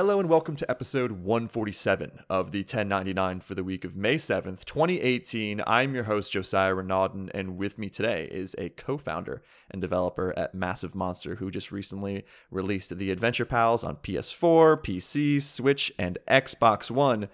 hello and welcome to episode 147 of the 1099 for the week of May 7th, 2018. I'm your host, Josiah Renaudin, and with me today is a co founder and developer at Massive Monster who just recently released the Adventure Pals on PS4, PC, Switch, and Xbox One.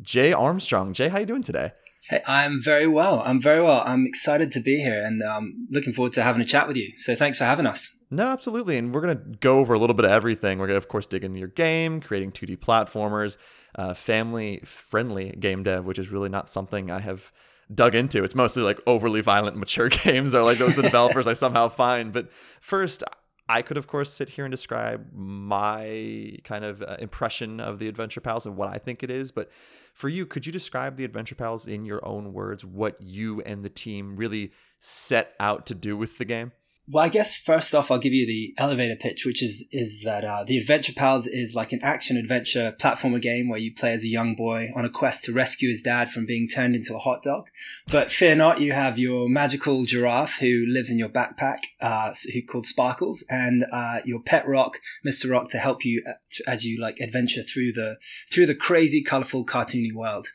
Jay Armstrong. Jay, how you doing today? Hey, I'm very well. I'm very well. I'm excited to be here and um, looking forward to having a chat with you. So thanks for having us. No, absolutely. And we're going to go over a little bit of everything. We're going to, of course, dig into your game, creating 2D platformers, uh, family friendly game dev, which is really not something I have dug into. It's mostly like overly violent, mature games are like those the developers I somehow find. But first, I could, of course, sit here and describe my kind of uh, impression of the Adventure Pals and what I think it is. But for you, could you describe the Adventure Pals in your own words, what you and the team really set out to do with the game? Well, I guess first off, I'll give you the elevator pitch, which is is that uh, the Adventure Pals is like an action adventure platformer game where you play as a young boy on a quest to rescue his dad from being turned into a hot dog. But fear not, you have your magical giraffe who lives in your backpack, uh, who called Sparkles, and uh, your pet rock, Mister Rock, to help you uh, as you like adventure through the through the crazy, colorful, cartoony world.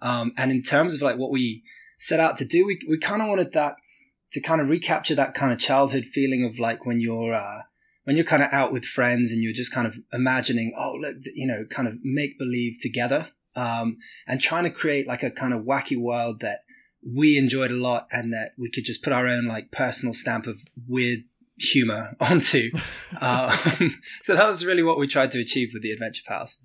Um, and in terms of like what we set out to do, we we kind of wanted that to kind of recapture that kind of childhood feeling of like when you're uh, when you're kind of out with friends and you're just kind of imagining, oh, look, you know, kind of make believe together, um, and trying to create like a kind of wacky world that we enjoyed a lot and that we could just put our own like personal stamp of weird humor onto. uh, so that was really what we tried to achieve with the Adventure Pals.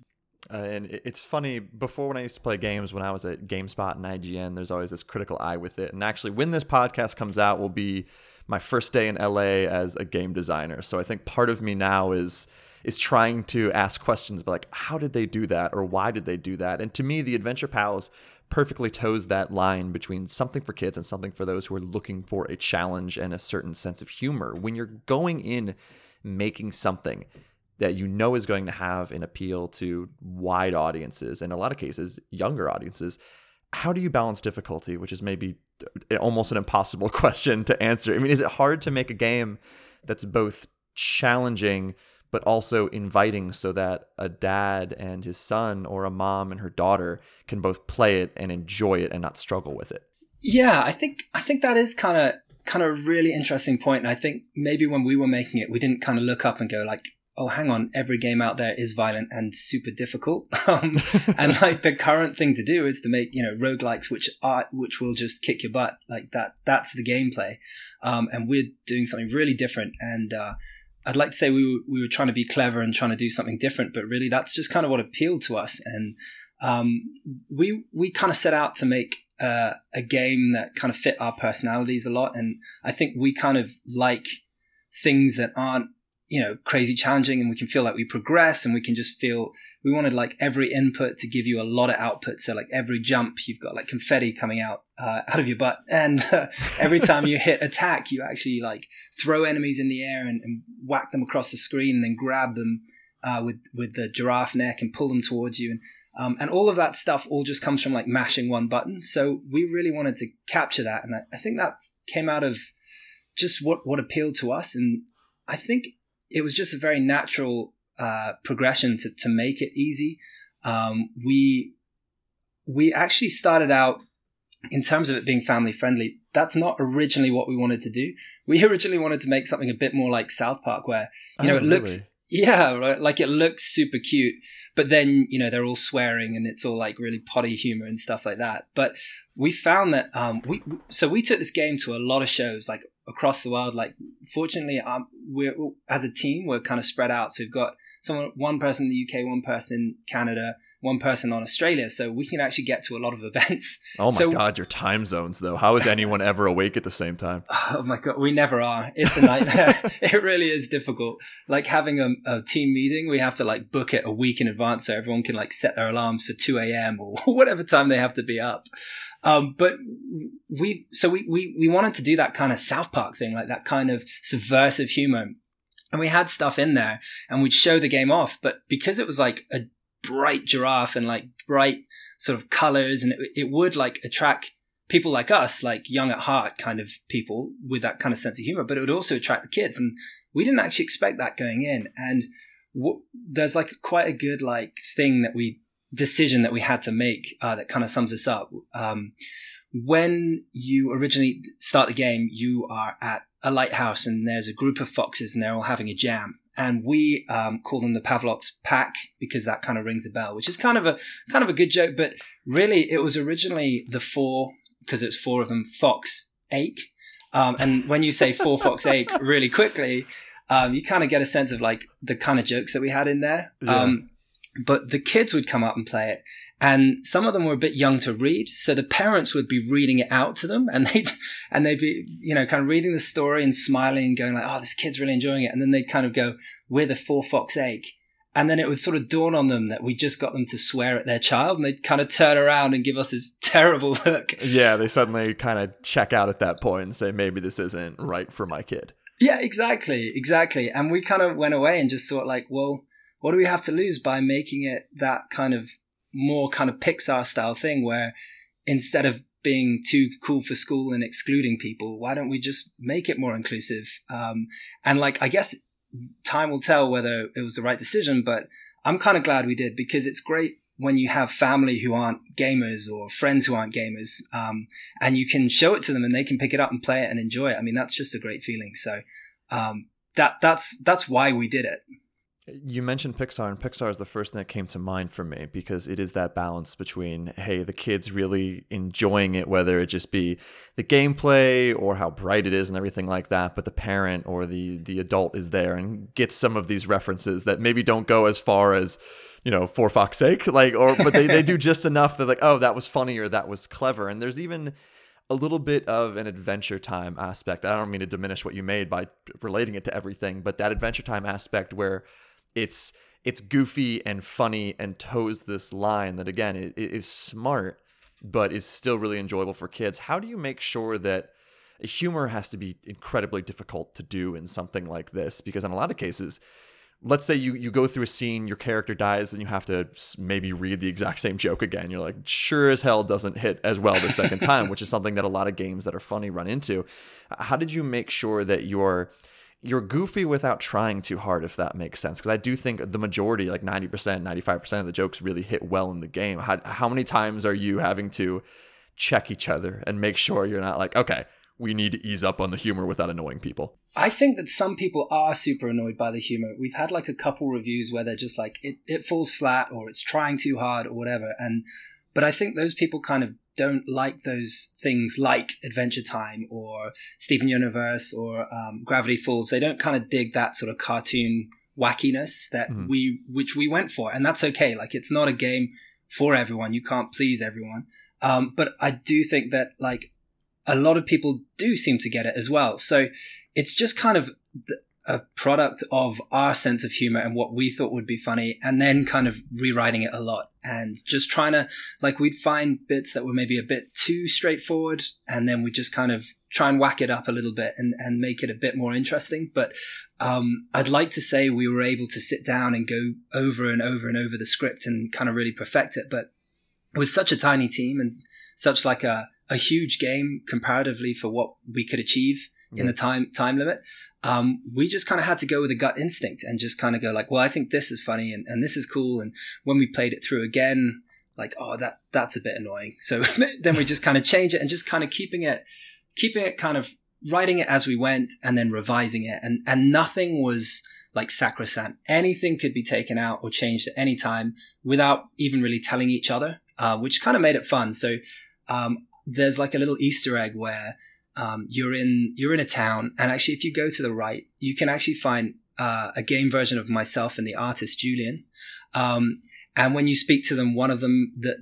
Uh, and it's funny, before when I used to play games, when I was at GameSpot and IGN, there's always this critical eye with it. And actually, when this podcast comes out, will be my first day in LA as a game designer. So I think part of me now is is trying to ask questions about like how did they do that or why did they do that? And to me, the Adventure Pals perfectly toes that line between something for kids and something for those who are looking for a challenge and a certain sense of humor. When you're going in making something that you know is going to have an appeal to wide audiences, in a lot of cases, younger audiences. How do you balance difficulty, which is maybe almost an impossible question to answer? I mean, is it hard to make a game that's both challenging but also inviting so that a dad and his son or a mom and her daughter can both play it and enjoy it and not struggle with it? Yeah, I think I think that is kind of kind of really interesting point. And I think maybe when we were making it, we didn't kind of look up and go like, oh, hang on, every game out there is violent and super difficult. Um, and like the current thing to do is to make, you know, roguelikes, which are, which will just kick your butt like that. That's the gameplay. Um, and we're doing something really different. And, uh, I'd like to say we were, we were trying to be clever and trying to do something different, but really that's just kind of what appealed to us. And, um, we, we kind of set out to make, uh, a game that kind of fit our personalities a lot. And I think we kind of like things that aren't you know crazy challenging and we can feel like we progress and we can just feel we wanted like every input to give you a lot of output. So like every jump you've got like confetti coming out uh, out of your butt. And uh, every time you hit attack you actually like throw enemies in the air and, and whack them across the screen and then grab them uh, with with the giraffe neck and pull them towards you. And um, and all of that stuff all just comes from like mashing one button. So we really wanted to capture that. And I, I think that came out of just what what appealed to us. And I think it was just a very natural uh, progression to, to make it easy. Um, we we actually started out in terms of it being family friendly. That's not originally what we wanted to do. We originally wanted to make something a bit more like South Park, where you know oh, it really? looks yeah, right, like it looks super cute, but then you know they're all swearing and it's all like really potty humor and stuff like that. But we found that um, we so we took this game to a lot of shows, like across the world. Like, fortunately, um, we're as a team we're kind of spread out. So we've got someone, one person in the UK, one person in Canada, one person on Australia, so we can actually get to a lot of events. Oh my so, god, your time zones though. How is anyone ever awake at the same time? Oh my god, we never are. It's a nightmare. it really is difficult. Like having a, a, team meeting, we have to like book it a week in advance so everyone can like set their alarms for two a.m. or whatever time they have to be up. Um, but we, so we, we, we wanted to do that kind of South Park thing, like that kind of subversive humor. And we had stuff in there and we'd show the game off. But because it was like a bright giraffe and like bright sort of colors and it, it would like attract people like us, like young at heart kind of people with that kind of sense of humor, but it would also attract the kids. And we didn't actually expect that going in. And w- there's like quite a good like thing that we decision that we had to make uh, that kind of sums us up. Um, when you originally start the game, you are at a lighthouse and there's a group of foxes and they're all having a jam. And we um, call them the Pavlov's pack because that kind of rings a bell, which is kind of a kind of a good joke. But really, it was originally the four because it's four of them. Fox ache, um, and when you say four fox ache really quickly, um, you kind of get a sense of like the kind of jokes that we had in there. Yeah. Um, but the kids would come up and play it, and some of them were a bit young to read so the parents would be reading it out to them and they'd and they'd be you know kind of reading the story and smiling and going like oh this kid's really enjoying it. And then they'd kind of go we're the four fox ache and then it would sort of dawn on them that we just got them to swear at their child and they'd kind of turn around and give us this terrible look. Yeah they suddenly kind of check out at that point and say maybe this isn't right for my kid. Yeah exactly exactly. And we kind of went away and just thought like well what do we have to lose by making it that kind of more kind of Pixar style thing where instead of being too cool for school and excluding people, why don't we just make it more inclusive? Um, and like, I guess time will tell whether it was the right decision, but I'm kind of glad we did because it's great when you have family who aren't gamers or friends who aren't gamers, um, and you can show it to them and they can pick it up and play it and enjoy it. I mean, that's just a great feeling. So, um, that, that's, that's why we did it. You mentioned Pixar, and Pixar is the first thing that came to mind for me because it is that balance between, hey, the kids really enjoying it, whether it just be the gameplay or how bright it is and everything like that, but the parent or the the adult is there and gets some of these references that maybe don't go as far as, you know, for fuck's sake, like, or but they, they do just enough that like, oh, that was funny or that was clever, and there's even a little bit of an adventure time aspect. I don't mean to diminish what you made by relating it to everything, but that adventure time aspect where it's it's goofy and funny and toes this line that again it, it is smart but is still really enjoyable for kids. How do you make sure that humor has to be incredibly difficult to do in something like this? Because in a lot of cases let's say you, you go through a scene your character dies and you have to maybe read the exact same joke again. You're like sure as hell doesn't hit as well the second time which is something that a lot of games that are funny run into. How did you make sure that your you're goofy without trying too hard, if that makes sense. Because I do think the majority, like 90%, 95% of the jokes really hit well in the game. How, how many times are you having to check each other and make sure you're not like, okay, we need to ease up on the humor without annoying people? I think that some people are super annoyed by the humor. We've had like a couple reviews where they're just like, it, it falls flat or it's trying too hard or whatever. And, but I think those people kind of don't like those things like Adventure Time or Steven Universe or um, Gravity Falls. They don't kind of dig that sort of cartoon wackiness that mm-hmm. we which we went for, and that's okay. Like it's not a game for everyone. You can't please everyone. Um, but I do think that like a lot of people do seem to get it as well. So it's just kind of a product of our sense of humor and what we thought would be funny and then kind of rewriting it a lot and just trying to like we'd find bits that were maybe a bit too straightforward and then we just kind of try and whack it up a little bit and, and make it a bit more interesting. But um, i'd like to say we were able to sit down and go over and over and over the script and kind of really perfect it but it was such a tiny team and such like a, a huge game comparatively for what we could achieve in the time time limit um, we just kind of had to go with a gut instinct and just kind of go like, well, I think this is funny and, and this is cool. And when we played it through again, like, oh, that that's a bit annoying. So then we just kind of change it and just kind of keeping it, keeping it kind of writing it as we went and then revising it. And and nothing was like sacrosanct. Anything could be taken out or changed at any time without even really telling each other, uh, which kind of made it fun. So um, there's like a little Easter egg where um, you're in you're in a town, and actually, if you go to the right, you can actually find uh, a game version of myself and the artist Julian. Um, and when you speak to them, one of them that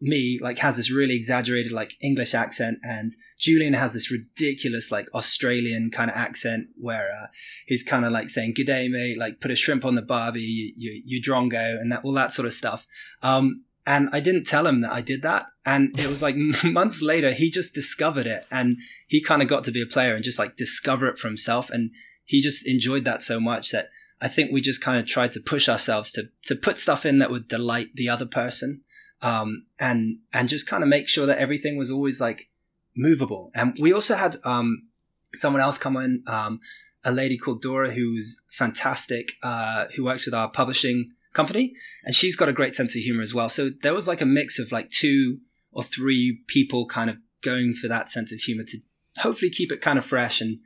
me like has this really exaggerated like English accent, and Julian has this ridiculous like Australian kind of accent where uh, he's kind of like saying "Good day, mate," like put a shrimp on the barbie, you, you, you drongo, and that all that sort of stuff. Um, and I didn't tell him that I did that. And it was like months later, he just discovered it and he kind of got to be a player and just like discover it for himself. And he just enjoyed that so much that I think we just kind of tried to push ourselves to, to put stuff in that would delight the other person. Um, and, and just kind of make sure that everything was always like movable. And we also had, um, someone else come in, um, a lady called Dora who's fantastic, uh, who works with our publishing company, and she's got a great sense of humor as well. So there was like a mix of like two or three people kind of going for that sense of humor to hopefully keep it kind of fresh and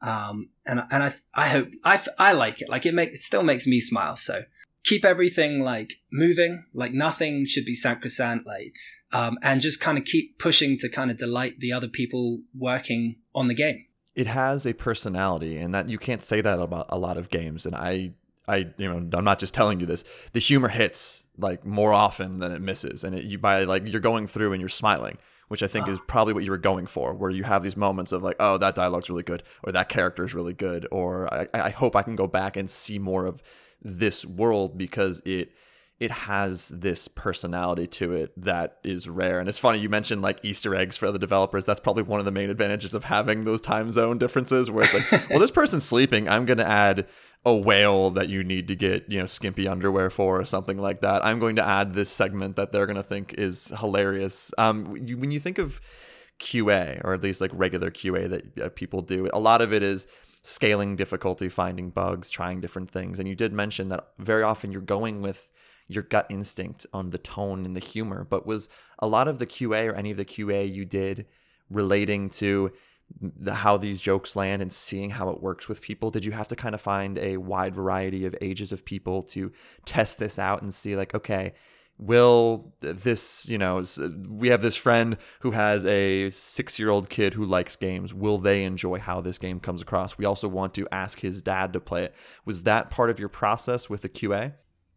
um, and and I I hope I I like it. Like it makes it still makes me smile. So keep everything like moving. Like nothing should be sacrosanct. Like um, and just kind of keep pushing to kind of delight the other people working on the game. It has a personality, and that you can't say that about a lot of games. And I I you know I'm not just telling you this. The humor hits like more often than it misses, and it, you by like you're going through and you're smiling which I think is ah. probably what you were going for, where you have these moments of like, oh, that dialogue's really good, or that character is really good, or I, I hope I can go back and see more of this world because it it has this personality to it that is rare. And it's funny you mentioned like Easter eggs for other developers. That's probably one of the main advantages of having those time zone differences where it's like, well, this person's sleeping. I'm gonna add a whale that you need to get you know skimpy underwear for or something like that i'm going to add this segment that they're going to think is hilarious um, you, when you think of qa or at least like regular qa that uh, people do a lot of it is scaling difficulty finding bugs trying different things and you did mention that very often you're going with your gut instinct on the tone and the humor. But was a lot of the qa or any of the qa you did relating to the, how these jokes land and seeing how it works with people did you have to kind of find a wide variety of ages of people to test this out and see like okay will this you know we have this friend who has a six year old kid who likes games. Will they enjoy how this game comes across? We also want to ask his dad to play it. Was that part of your process with the qa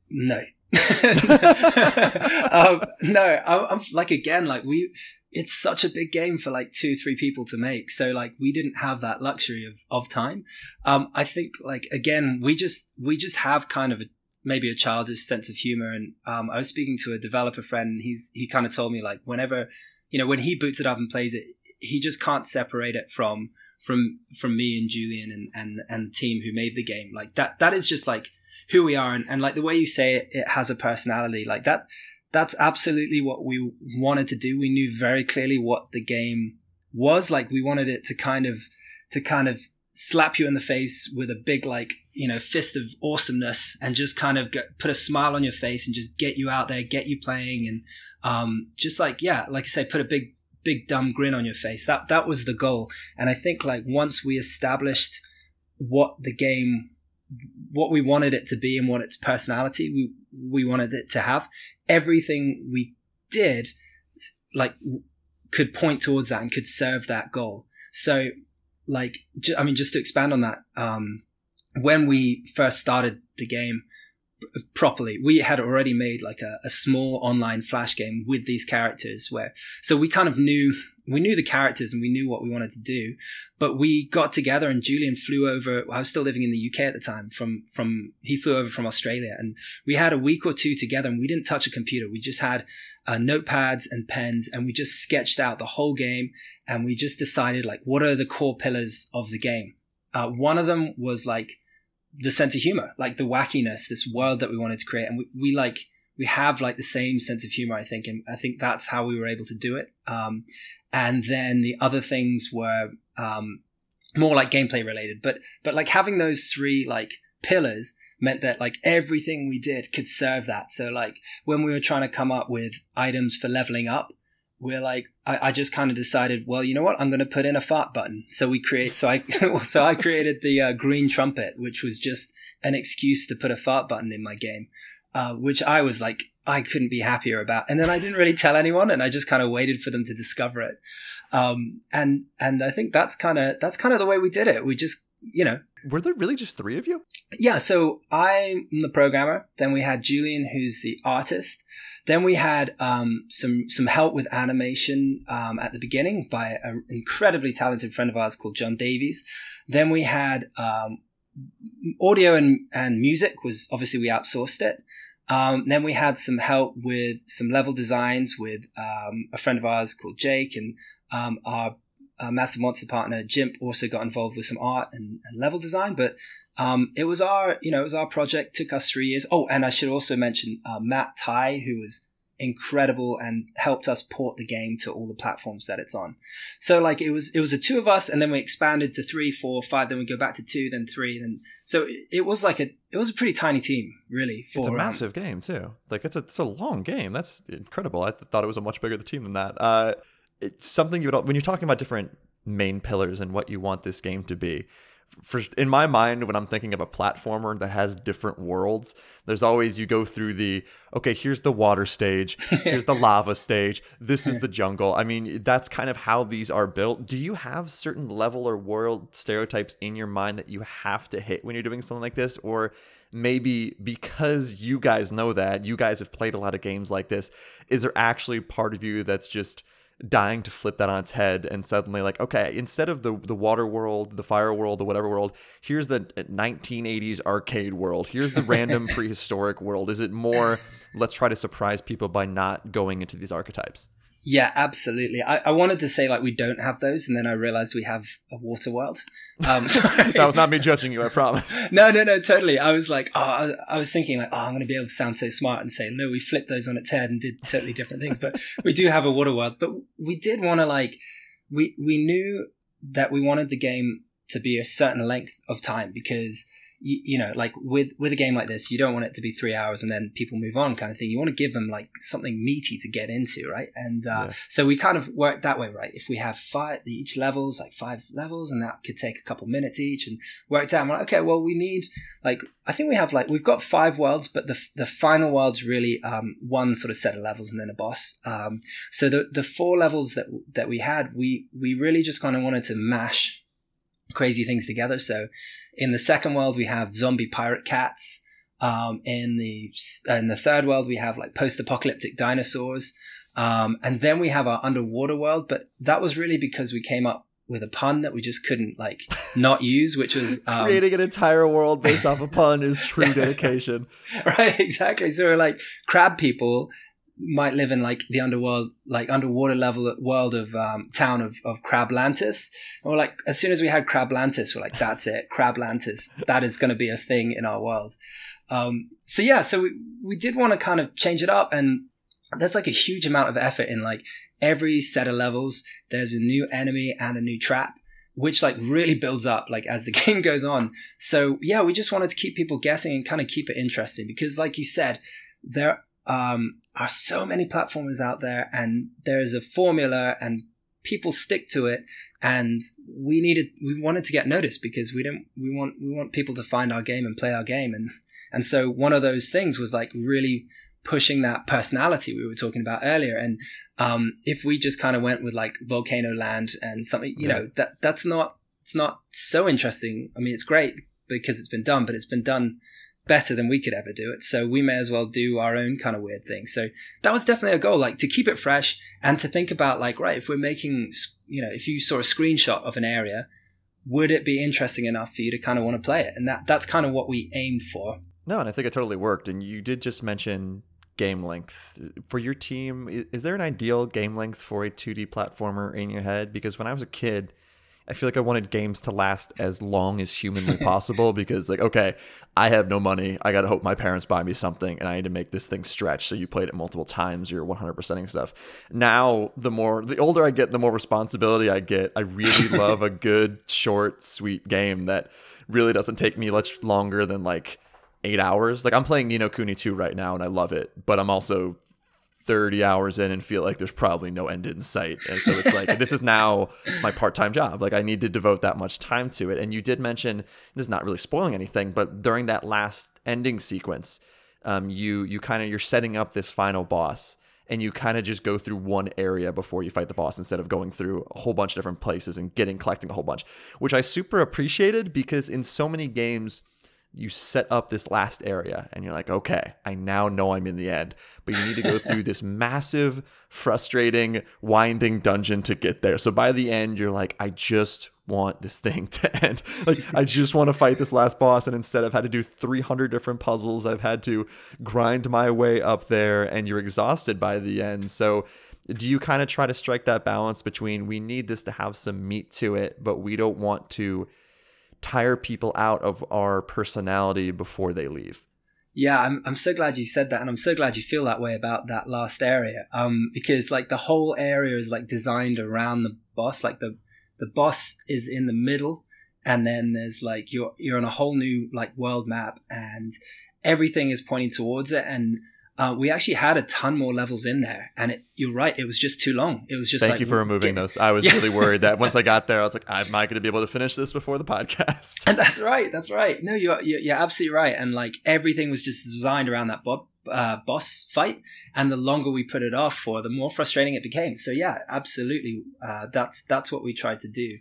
no um, no I'm, I'm like again like we it's such a big game for like two three people to make. So like we didn't have that luxury of of time. Um i think like again we just we just have kind of a maybe a childish sense of humor. And um i was speaking to a developer friend and he's he kind of told me like whenever you know when he boots it up and plays it he just can't separate it from from from me and julian and and and the team who made the game. Like that that is just like who we are and, and like the way you say it it has a personality like that that's absolutely what we wanted to do. We knew very clearly what the game was. Like we wanted it to kind of to kind of slap you in the face with a big like you know fist of awesomeness and just kind of get, put a smile on your face and just get you out there, get you playing, and um, just like yeah, like I say, put a big big dumb grin on your face. That that was the goal. And I think like once we established what the game what we wanted it to be and what its personality we we wanted it to have. Everything we did like could point towards that and could serve that goal. So like i mean just to expand on that um, when we first started the game properly we had already made like a, a small online flash game with these characters where so we kind of knew we knew the characters and we knew what we wanted to do, but we got together and Julian flew over. I was still living in the UK at the time. From from he flew over from Australia, and we had a week or two together, and we didn't touch a computer. We just had uh, notepads and pens, and we just sketched out the whole game, and we just decided like what are the core pillars of the game. Uh, one of them was like the sense of humor, like the wackiness, this world that we wanted to create, and we, we like we have like the same sense of humor, I think, and I think that's how we were able to do it. Um, and then the other things were um, more like gameplay related. But but like having those three like pillars meant that like everything we did could serve that. So like when we were trying to come up with items for leveling up, we're like I, I just kind of decided, well, you know what, I'm going to put in a fart button. So we create so I so I created the uh, green trumpet, which was just an excuse to put a fart button in my game, uh, which I was like I couldn't be happier about. And then I didn't really tell anyone, and I just kind of waited for them to discover it. Um, and and I think that's kind of that's kind of the way we did it. We just you know. Were there really just three of you? Yeah. So I'm the programmer. Then we had Julian, who's the artist. Then we had um, some some help with animation um, at the beginning by an incredibly talented friend of ours called John Davies. Then we had um, audio and, and music was obviously we outsourced it. Um, then we had some help with some level designs with um, a friend of ours called Jake, and um, our, our, massive monster partner Jimp also got involved with some art and, and level design. But um, it was our, you know, it was our project. Took us three years. Oh, and I should also mention uh, Matt Ty, who was incredible and helped us port the game to all the platforms that it's on. So like it was it was a two of us and then we expanded to three, four, five, then we go back to two, then three, then so it, it was like a it was a pretty tiny team, really. For, it's a um, massive um, game too. Like it's a it's a long game. That's incredible. I th- thought it was a much bigger the team than that. Uh, it's something you would when you're talking about different main pillars and what you want this game to be for in my mind when i'm thinking of a platformer that has different worlds there's always you go through the okay here's the water stage here's the lava stage this is the jungle. I mean that's kind of how these are built. Do you have certain level or world stereotypes in your mind that you have to hit when you're doing something like this? Or maybe because you guys know that you guys have played a lot of games like this is there actually part of you that's just dying to flip that on its head and suddenly like okay instead of the the water world the fire world the whatever world here's the 1980s arcade world. Here's the random prehistoric world. Is it more let's try to surprise people by not going into these archetypes yeah, absolutely. I, I wanted to say like we don't have those, and then I realized we have a water world. Um, that was not me judging you, I promise. no, no, no, totally. I was like, oh, I, I was thinking like, oh, I'm going to be able to sound so smart and say, no, we flipped those on its head and did totally different things. But we do have a water world. But we did want to like, we we knew that we wanted the game to be a certain length of time because you, you, know, like with with a game like this, you don't want it to be three hours and then people move on, kind of thing. You want to give them like something meaty to get into, right? And uh, yeah. so we kind of worked that way, right? If we have five each levels, like five levels, and that could take a couple minutes each, and worked out. Like, okay, well, we need like I think we have like we've got five worlds, but the the final world's really um, one sort of set of levels and then a boss. Um, so the the four levels that that we had, we we really just kind of wanted to mash crazy things together. So in the second world, we have zombie pirate cats. Um, in the in the third world, we have like post-apocalyptic dinosaurs, um, and then we have our underwater world. But that was really because we came up with a pun that we just couldn't like not use, which was um, creating an entire world based off a pun is true dedication. right, exactly. So we're like crab people might live in like the underworld, like underwater level world of um, town of, of Crablantis. And we're like, as soon as we had Crablantis, we're like, that's it, Crablantis. That is going to be a thing in our world. Um, so yeah, so we, we did want to kind of change it up and there's like a huge amount of effort in like every set of levels. There's a new enemy and a new trap which like really builds up like as the game goes on. So yeah, we just wanted to keep people guessing and kind of keep it interesting because like you said, there um, are so many platformers out there and there's a formula and people stick to it and we needed we wanted to get noticed because we don't we want we want people to find our game and play our game. And and so one of those things was like really pushing that personality we were talking about earlier. And um, if we just kind of went with like volcano land and something you yeah. know that that's not it's not so interesting. I mean it's great because it's been done but it's been done better than we could ever do it. So we may as well do our own kind of weird thing. So that was definitely a goal, like to keep it fresh and to think about like, right, if we're making, you know, if you saw a screenshot of an area, would it be interesting enough for you to kind of want to play it? And that that's kind of what we aimed for. No, and I think it totally worked. And you did just mention game length for your team. Is there an ideal game length for a 2D platformer in your head? Because when I was a kid, I feel like I wanted games to last as long as humanly possible because, like, okay, I have no money. I got to hope my parents buy me something and I need to make this thing stretch. So you played it multiple times, you're 100%ing stuff. Now, the more, the older I get, the more responsibility I get. I really love a good, short, sweet game that really doesn't take me much longer than like eight hours. Like, I'm playing Ni no Kuni 2 right now and I love it, but I'm also 30 hours in and feel like there's probably no end in sight. And so it's like, this is now my part time job. Like, I need to devote that much time to it. And you did mention, this is not really spoiling anything, but during that last ending sequence, um, you, you kind of, you're setting up this final boss and you kind of just go through one area before you fight the boss instead of going through a whole bunch of different places and getting, collecting a whole bunch, which I super appreciated because in so many games, you set up this last area and you're like, okay, I now know I'm in the end. But you need to go through this massive, frustrating, winding dungeon to get there. So by the end, you're like, I just want this thing to end. Like, I just want to fight this last boss. And instead, I've had to do 300 different puzzles. I've had to grind my way up there, and you're exhausted by the end. So, do you kind of try to strike that balance between we need this to have some meat to it, but we don't want to tire people out of our personality before they leave. Yeah, I'm I'm so glad you said that, and I'm so glad you feel that way about that last area. Um, because like the whole area is like designed around the boss. Like the the boss is in the middle, and then there's like you're you're on a whole new like world map, and everything is pointing towards it. And uh, we actually had a ton more levels in there, and it, you're right, it was just too long. It was just Thank like, you for removing yeah. those. I was Yeah. really worried that once I got there, I was like, am I going to be able to finish this before the podcast? And that's right. That's right. No, you're you're, you're absolutely right. And like everything was just designed around that bo- uh, boss fight. And the longer we put it off for, the more frustrating it became. So yeah, absolutely. Uh, that's that's what we tried to do.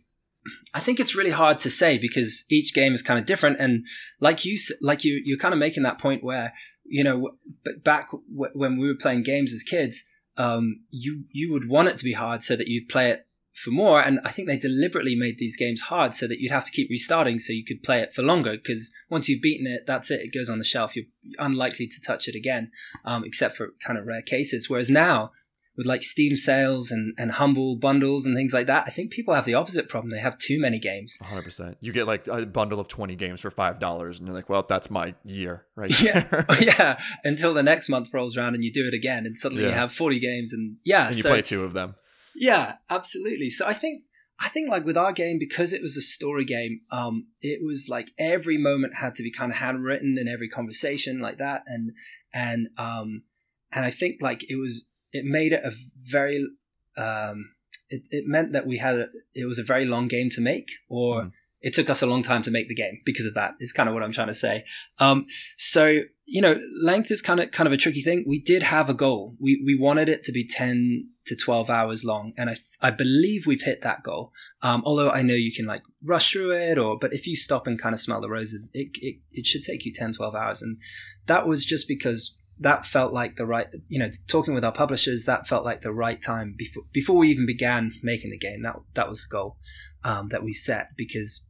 I think it's really hard to say because each game is kind of different. And like you, like you, you're kind of making that point where you know, but back when we were playing games as kids, um, you you would want it to be hard so that you'd play it for more. And I think they deliberately made these games hard so that you'd have to keep restarting so you could play it for longer. Because once you've beaten it, that's it. It goes on the shelf. You're unlikely to touch it again, um, except for kind of rare cases. Whereas now, with like Steam sales and, and humble bundles and things like that, I think people have the opposite problem. They have too many games. 100%. You get like a bundle of 20 games for $5, and you're like, well, that's my year right Yeah, yeah. Until the next month rolls around and you do it again, and suddenly you have forty games, and yeah, and you so- play two of them. Yeah, absolutely. So I think I think like with our game because it was a story game, um, it was like every moment had to be kind of handwritten in every conversation like that, and and um, and I think like it was it made it a very um, it, it meant that we had a, it was a very long game to make, or Mhm. it took us a long time to make the game because of that. Is kind of what I'm trying to say. Um, so you know, length is kind of kind of a tricky thing. We did have a goal. We we wanted it to be ten to twelve hours long, and I I believe we've hit that goal. Um, although I know you can like rush through it, or but if you stop and kind of smell the roses, it it, it should take you 10, 12 hours, and that was just because that felt like the right. You know, talking with our publishers, that felt like the right time before before we even began making the game. That that was the goal um, that we set because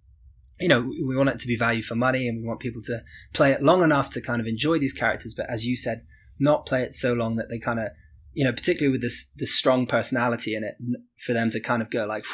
you know, we want it to be value for money and we want people to play it long enough to kind of enjoy these characters, but as you said, not play it so long that they kind of, you know, particularly with this this strong personality in it, for them to kind of go like,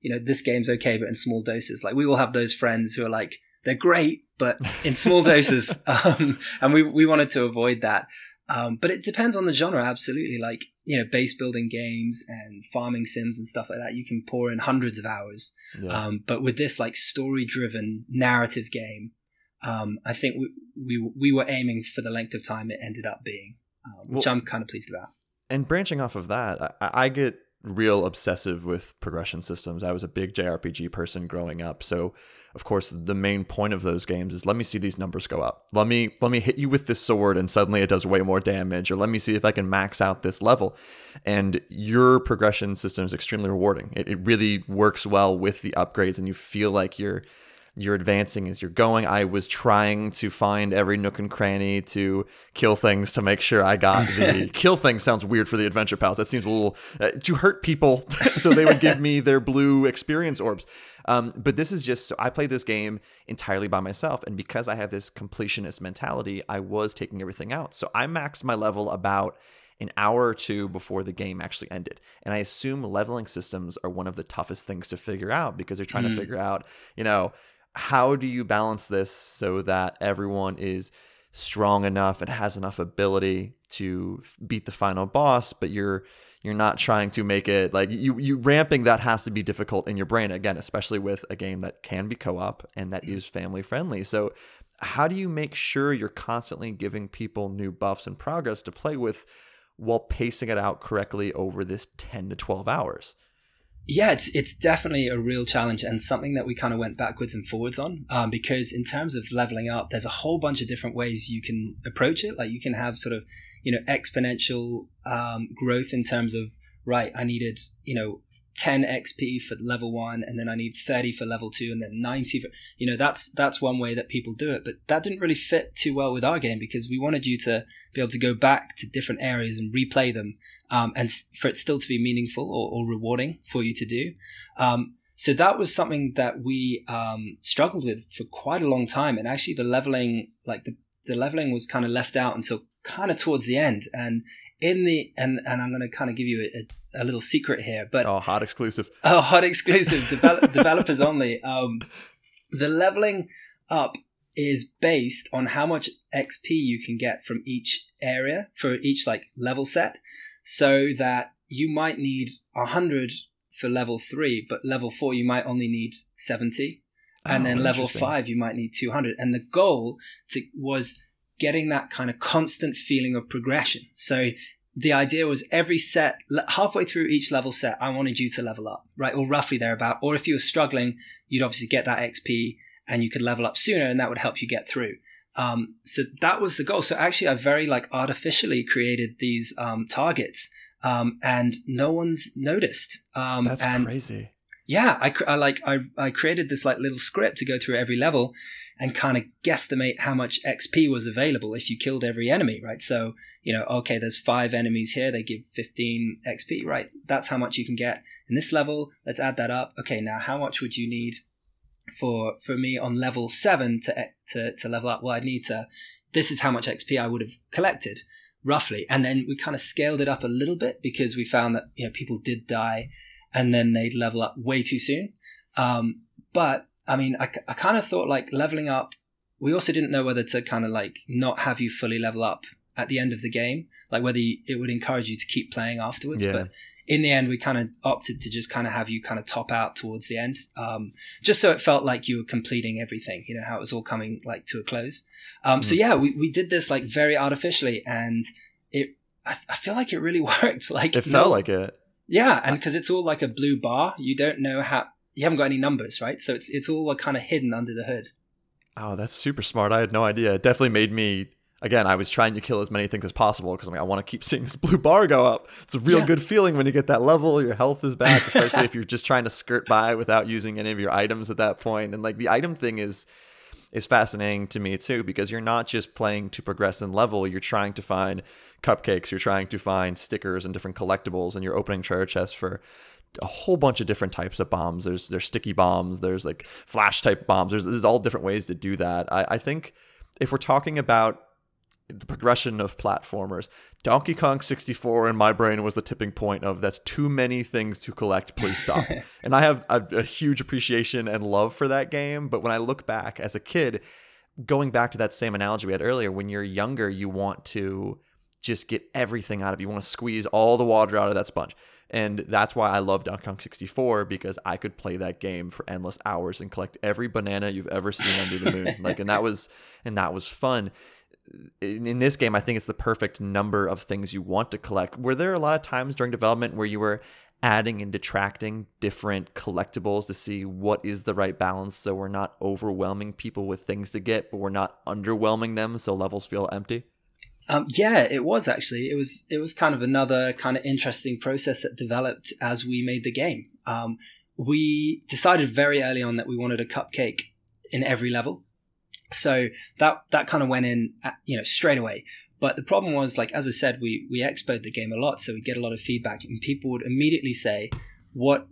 you know, this game's okay, but in small doses. Like we will have those friends who are like, they're great, but in small doses, um, and we we wanted to avoid that. Um, but it depends on the genre, absolutely. Like you know, base building games and farming sims and stuff like that, you can pour in hundreds of hours. Yeah. Um, but with this like story driven narrative game, um, I think we, we we were aiming for the length of time it ended up being, um, which Well- I'm kind of pleased about. and branching off of that, I, I get real obsessive with progression systems. I was a big JRPG person growing up, so of course the main point of those games is let me see these numbers go up. Let me let me hit you with this sword and suddenly it does way more damage, or let me see if I can max out this level. And your progression system is extremely rewarding. It, it really works well with the upgrades, and you feel like you're you're advancing as you're going. I was trying to find every nook and cranny to kill things to make sure I got the kill things sounds weird for the adventure pals. That seems a little uh, to hurt people, so they would give me their blue experience orbs. Um, but this is just so I played this game entirely by myself, and because I have this completionist mentality, I was taking everything out. So I maxed my level about an hour or two before the game actually ended. And I assume leveling systems are one of the toughest things to figure out because they're trying to Mm. figure out, you know, how do you balance this so that everyone is strong enough and has enough ability to beat the final boss, but you're you're not trying to make it like you you ramping that has to be difficult in your brain again, especially with a game that can be co-op and that mm-hmm. is family friendly. So how do you make sure you're constantly giving people new buffs and progress to play with while pacing it out correctly over this 10 to 12 hours? Yeah, it's it's definitely a real challenge and something that we kind of went backwards and forwards on. Um, because in terms of leveling up, there's a whole bunch of different ways you can approach it. Like you can have sort of you know exponential um, growth in terms of right. I needed you know 10 XP for level one, and then I need 30 for level two, and then 90 for you know that's that's one way that people do it. But that didn't really fit too well with our game because we wanted you to be able to go back to different areas and replay them um, and for it still to be meaningful or, or rewarding for you to do. Um, so that was something that we um, struggled with for quite a long time, and actually the leveling, like the the leveling, was kind of left out until kind of towards the end. And in the and and I'm going to kind of give you a, a, a little secret here, but Oh, hot exclusive. Oh, hot exclusive, develop, developers only. Um, the leveling up is based on how much XP you can get from each area for each like level set, so that you might need hundred for level three, but level four you might only need seventy, and Oh, then level five you might need two hundred. And the goal to, was getting that kind of constant feeling of progression. So the idea was every set, halfway through each level set, I wanted you to level up, right? Or roughly thereabout. Or if you were struggling, you'd obviously get that XP and you could level up sooner and that would help you get through. Um, so that was the goal. So actually, I very like artificially created these um, targets um, and no one's noticed. Um, That's and crazy. yeah, I, I like I, I created this like little script to go through every level and kind of guesstimate how much XP was available if you killed every enemy, right? So you know, okay, there's five enemies here, they give 15 XP, right? That's how much you can get in this level. Let's add that up. Okay, now how much would you need for for me on level seven to to to level up? Well, I'd need to. This is how much XP I would have collected roughly, and then we kind of scaled it up a little bit because we found that you know people did die and then they'd level up way too soon. Um, but I mean, I, I kind of thought like leveling up. We also didn't know whether to kind of like not have you fully level up at the end of the game, like whether you, it would encourage you to keep playing afterwards. Yeah. But in the end, we kind of opted to just kind of have you kind of top out towards the end, um, just so it felt like you were completing everything. You know how it was all coming like to a close. Um, So Mm. yeah, we, we did this like very artificially, and it I, I feel like it really worked. Like It no- felt like it. yeah, and because it's all like a blue bar, you don't know how you haven't got any numbers, right? So it's it's all kind of hidden under the hood. Oh, that's super smart. I had no idea. It definitely made me. Again, I was trying to kill as many things as possible because I'm like, I want to keep seeing this blue bar go up. It's a real Yeah. good feeling when you get that level. Your health is back, especially if you're just trying to skirt by without using any of your items at that point. And like the item thing is is fascinating to me too because you're not just playing to progress in level. You're trying to find cupcakes. You're trying to find stickers and different collectibles, and you're opening treasure chests for a whole bunch of different types of bombs. There's there's sticky bombs. There's like flash type bombs. There's there's all different ways to do that. I, I think if we're talking about the progression of platformers, Donkey Kong 64 in my brain was the tipping point of that's too many things to collect. Please stop. and I have a, a huge appreciation and love for that game. But when I look back as a kid, going back to that same analogy we had earlier, when you're younger, you want to just get everything out of you. You want to squeeze all the water out of that sponge. And that's why I love Donkey Kong 64 because I could play that game for endless hours and collect every banana you've ever seen under the moon. like and that was and that was fun. In, in this game, I think it's the perfect number of things you want to collect. Were there a lot of times during development where you were adding and detracting different collectibles to see what is the right balance so we're not overwhelming people with things to get, but we're not underwhelming them so levels feel empty? Um, yeah, it was actually. It was it was kind of another kind of interesting process that developed as we made the game. Um, we decided very early on that we wanted a cupcake in every level, so that that kind of went in, at, you know, straight away. But the problem was, like as I said, we we expoed the game a lot, so we get a lot of feedback, and people would immediately say, "What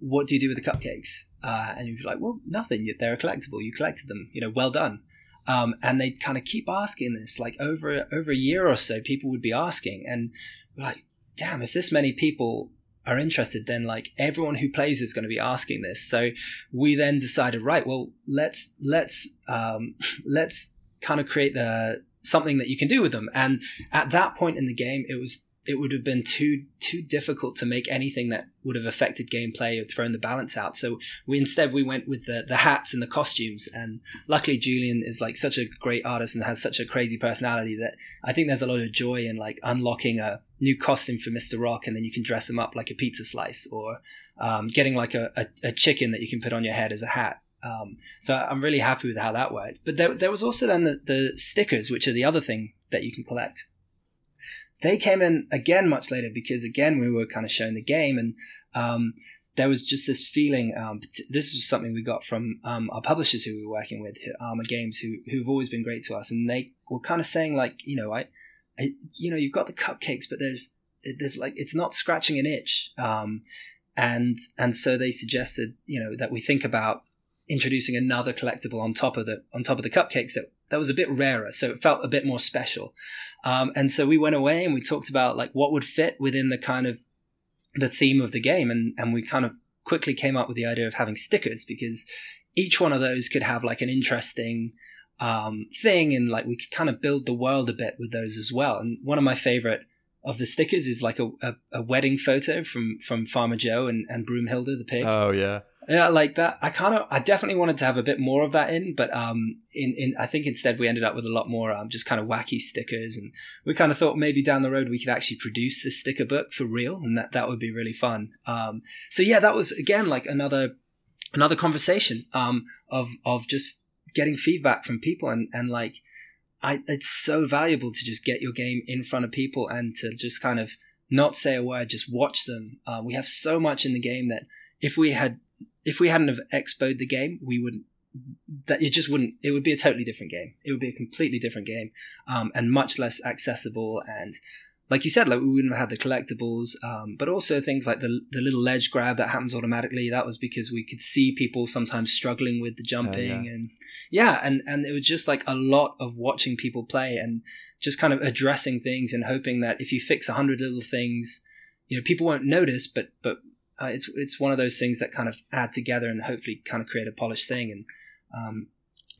what do you do with the cupcakes?" Uh, and you'd be like, "Well, nothing. They're a collectible. You collected them. You know, well done." Um, and they kind of keep asking this, like over over a year or so, people would be asking, and we're like, "Damn! If this many people are interested, then like everyone who plays is going to be asking this." So we then decided, right? Well, let's let's um, let's kind of create the something that you can do with them. And at that point in the game, it was it would have been too too difficult to make anything that would have affected gameplay or thrown the balance out. So we instead we went with the the hats and the costumes. And luckily, Julian is like such a great artist and has such a crazy personality that I think there's a lot of joy in like unlocking a new costume for Mister Rock, and then you can dress him up like a pizza slice, or um, getting like a, a, a chicken that you can put on your head as a hat. Um, so I'm really happy with how that worked. But there, there was also then the, the stickers, which are the other thing that you can collect. They came in again much later because again we were kind of showing the game and um, there was just this feeling. Um, this was something we got from um, our publishers who we were working with, Armor Games, who who've always been great to us, and they were kind of saying like, you know, I, I you know, you've got the cupcakes, but there's there's like it's not scratching an itch. Um, and and so they suggested, you know, that we think about introducing another collectible on top of the on top of the cupcakes that that was a bit rarer, so it felt a bit more special. Um, and so we went away and we talked about like what would fit within the kind of the theme of the game, and and we kind of quickly came up with the idea of having stickers because each one of those could have like an interesting um, thing, and like we could kind of build the world a bit with those as well. And one of my favorite of the stickers is like a, a, a wedding photo from from Farmer Joe and, and Broomhilda the pig. Oh yeah. Yeah, like that. I kind of, I definitely wanted to have a bit more of that in, but um, in, in, I think instead we ended up with a lot more um, just kind of wacky stickers, and we kind of thought maybe down the road we could actually produce this sticker book for real, and that that would be really fun. Um, so yeah, that was again like another another conversation um of of just getting feedback from people, and and like, I it's so valuable to just get your game in front of people and to just kind of not say a word, just watch them. Uh, we have so much in the game that if we had if we hadn't have expoed the game, we wouldn't. That it just wouldn't. It would be a totally different game. It would be a completely different game, um, and much less accessible. And like you said, like we wouldn't have had the collectibles, um, but also things like the the little ledge grab that happens automatically. That was because we could see people sometimes struggling with the jumping, Oh, yeah. and yeah, and and it was just like a lot of watching people play and just kind of addressing things and hoping that if you fix a hundred little things, you know, people won't notice, but but uh, it's it's one of those things that kind of add together and hopefully kind of create a polished thing. And um,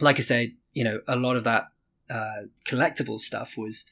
like I said, you know, a lot of that uh, collectible stuff was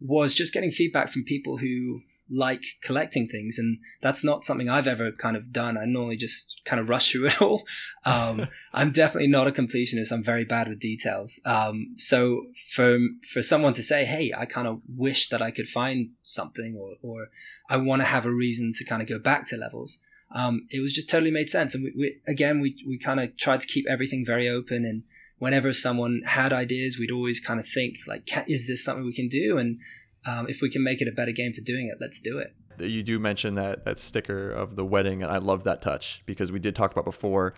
was just getting feedback from people who like collecting things, and that's not something I've ever kind of done. I normally just kind of rush through it all. Um, I'm definitely not a completionist. I'm very bad with details. Um, so for for someone to say, "Hey, I kind of wish that I could find something," or or I want to have a reason to kind of go back to levels. Um, it was just totally made sense. And we, we again, we, we kind of tried to keep everything very open. And whenever someone had ideas, we'd always kind of think like, is this something we can do? And um, if we can make it a better game for doing it, let's do it. you do mention that that sticker of the wedding and i love that touch because we did talk about before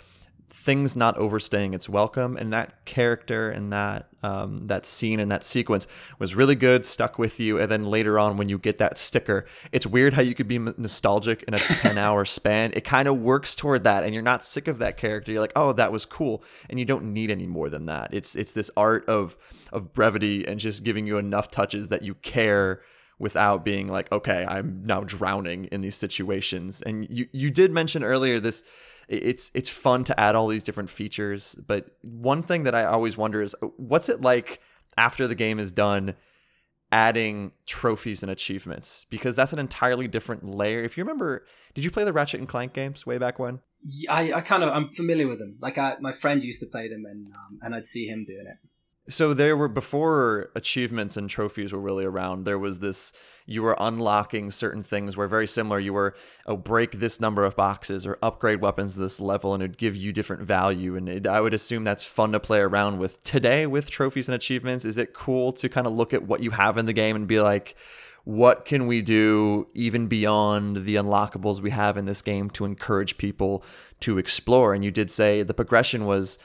things not overstaying its welcome and that character and that um, that scene and that sequence was really good stuck with you and then later on when you get that sticker it's weird how you could be m- nostalgic in a 10 hour span it kind of works toward that and you're not sick of that character you're like oh that was cool and you don't need any more than that it's it's this art of of brevity and just giving you enough touches that you care without being like, okay, I'm now drowning in these situations. And you you did mention earlier this it's it's fun to add all these different features, but one thing that I always wonder is what's it like after the game is done adding trophies and achievements because that's an entirely different layer. If you remember, did you play the Ratchet and Clank games way back when? Yeah, I, I kind of I'm familiar with them. Like I, my friend used to play them, and um, and I'd see him doing it. So there were before achievements and trophies were really around. There was this you were unlocking certain things where very similar. You were oh break this number of boxes or upgrade weapons to this level, and it'd give you different value. And it, I would assume that's fun to play around with today with trophies and achievements. Is it cool to kind of look at what you have in the game and be like, what can we do even beyond the unlockables we have in this game to encourage people to explore? And you did say the progression was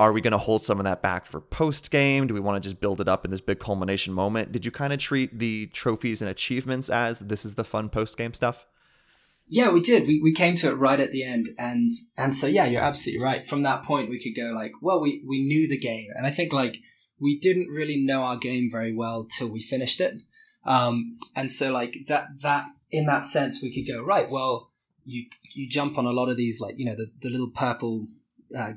are we going to hold some of that back for post game? Do we want to just build it up in this big culmination moment? Did you kind of treat the trophies and achievements as this is the fun post game stuff? Yeah, we did. We, we came to it right at the end, and and so yeah, you're absolutely right. From that point, we could go like, well, we we knew the game, and I think like we didn't really know our game very well till we finished it, um, and so like that that in that sense, we could go right. Well, you you jump on a lot of these like you know the the little purple uh,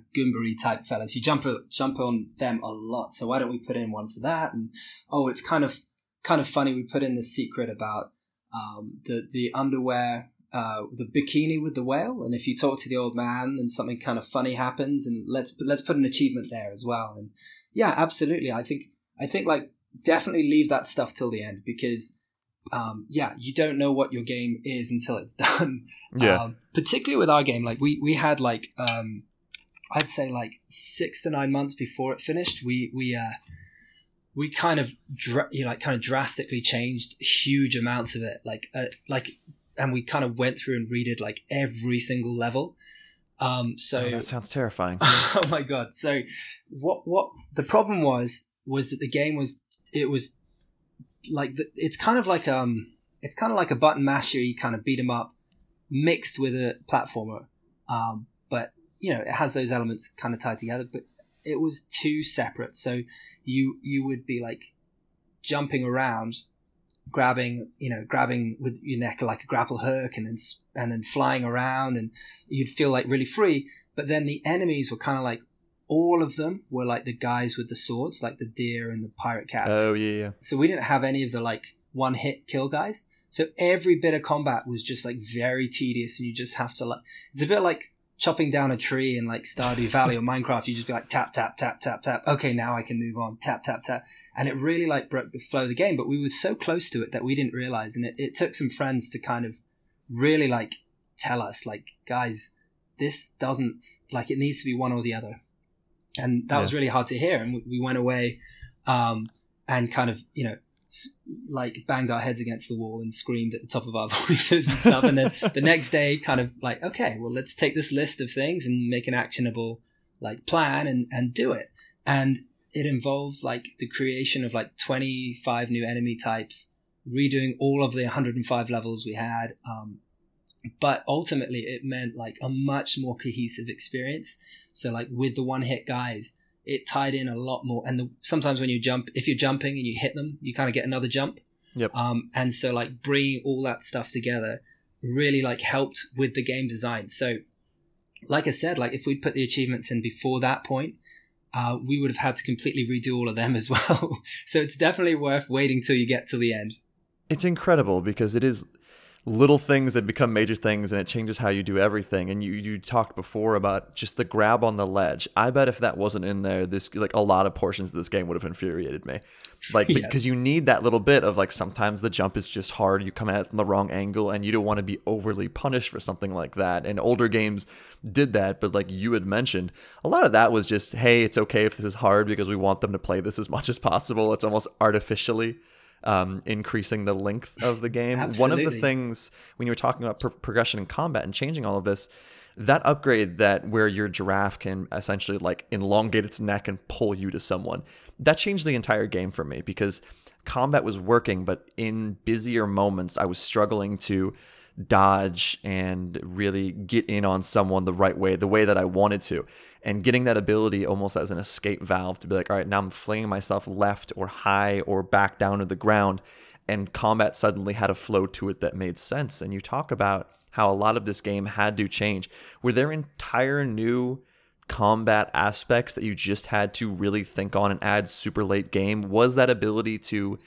type fellas. You jump jump on them a lot. So why don't we put in one for that? And oh, it's kind of kind of funny. We put in the secret about um, the the underwear, uh, the bikini with the whale. And if you talk to the old man, then something kind of funny happens. And let's let's put an achievement there as well. And yeah, absolutely. I think I think like definitely leave that stuff till the end because. Um, yeah, you don't know what your game is until it's done. Yeah. Um, particularly with our game, like we we had like um, I'd say like six to nine months before it finished, we we uh, we kind of dr- you know, like kind of drastically changed huge amounts of it, like uh, like, and we kind of went through and redid like every single level. Um, so Oh, that sounds terrifying. oh my god! So what what the problem was was that the game was it was like the, it's kind of like um it's kind of like a button masher you kind of beat 'em up mixed with a platformer um you know it has those elements kind of tied together but it was two separate so you you would be like jumping around grabbing you know grabbing with your neck like a grapple hook and then and then flying around and you'd feel like really free but then the enemies were kind of like all of them were like the guys with the swords, like the deer and the pirate cats. Oh yeah, yeah. So we didn't have any of the like one hit kill guys. So every bit of combat was just like very tedious, and you just have to like. It's a bit like chopping down a tree in like Stardew Valley or Minecraft. You just be like tap tap tap tap tap. Okay, now I can move on. Tap tap tap, and it really like broke the flow of the game. But we were so close to it that we didn't realize, and it, it took some friends to kind of really like tell us, like guys, this doesn't like it needs to be one or the other, and that yeah. was really hard to hear. And we, we went away, um, and kind of you know like banged our heads against the wall and screamed at the top of our voices and stuff. and then the next day, kind of like, okay, well, let's take this list of things and make an actionable like plan and and do it. And it involved like the creation of like 25 new enemy types, redoing all of the 105 levels we had. Um, but ultimately, it meant like a much more cohesive experience. So like with the one hit guys, it tied in a lot more. And the, sometimes when you jump, if you're jumping and you hit them, you kind of get another jump. Yep. Um, and so like bringing all that stuff together really like helped with the game design. So, like I said, like if we'd put the achievements in before that point, uh, we would have had to completely redo all of them as well. so it's definitely worth waiting till you get to the end. It's incredible because it is little things that become major things and it changes how you do everything. And you you talked before about just the grab on the ledge. I bet if that wasn't in there this like a lot of portions of this game would have infuriated me. Like yeah. because you need that little bit of like sometimes the jump is just hard. You come at it from the wrong angle and you don't want to be overly punished for something like that. And older games did that but like you had mentioned a lot of that was just hey it's okay if this is hard because we want them to play this as much as possible. It's almost artificially um, increasing the length of the game. Absolutely. One of the things when you were talking about pro- progression in combat and changing all of this, that upgrade that where your giraffe can essentially like elongate its neck and pull you to someone, that changed the entire game for me because combat was working, but in busier moments, I was struggling to dodge and really get in on someone the right way, the way that I wanted to. And getting that ability almost as an escape valve to be like, all right, now I'm flinging myself left or high or back down to the ground. And combat suddenly had a flow to it that made sense. And you talk about how a lot of this game had to change. Were there entire new combat aspects that you just had to really think on and add super late game? Was that ability to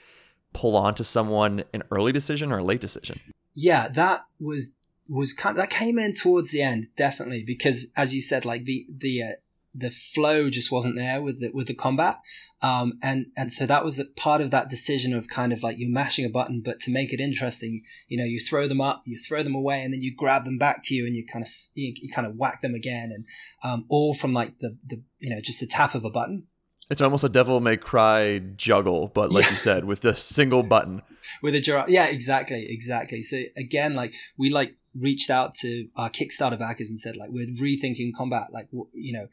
pull on to someone an early decision or a late decision? Yeah, that was was kind of, that came in towards the end definitely because as you said, like the the uh, the flow just wasn't there with the with the combat, um, and and so that was the part of that decision of kind of like you're mashing a button, but to make it interesting, you know, you throw them up, you throw them away, and then you grab them back to you, and you kind of you, you kind of whack them again, and um, all from like the the you know just the tap of a button. It's almost a Devil May Cry juggle, but like yeah. you said, with a single button. With a giraffe, yeah, exactly, exactly. So again, like we like reached out to our Kickstarter backers and said like we're rethinking combat. Like you know,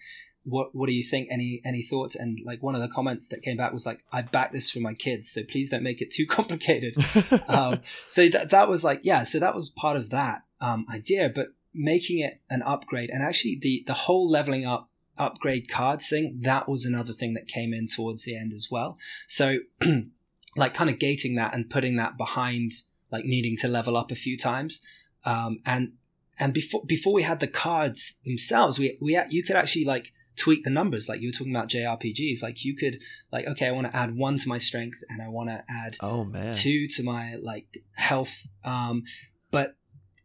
what what do you think? Any any thoughts? And like one of the comments that came back was like, I back this for my kids, so please don't make it too complicated. um, so that that was like yeah, so that was part of that um, idea, but making it an upgrade and actually the the whole leveling up upgrade cards thing, that was another thing that came in towards the end as well. So, like, kind of gating that and putting that behind, like, needing to level up a few times. Um, and and before before we had the cards themselves, we we you could actually like tweak the numbers, like you were talking about JRPGs. Like you could like, okay, I want to add one to my strength, and I want to add oh man two to my like health. Um, but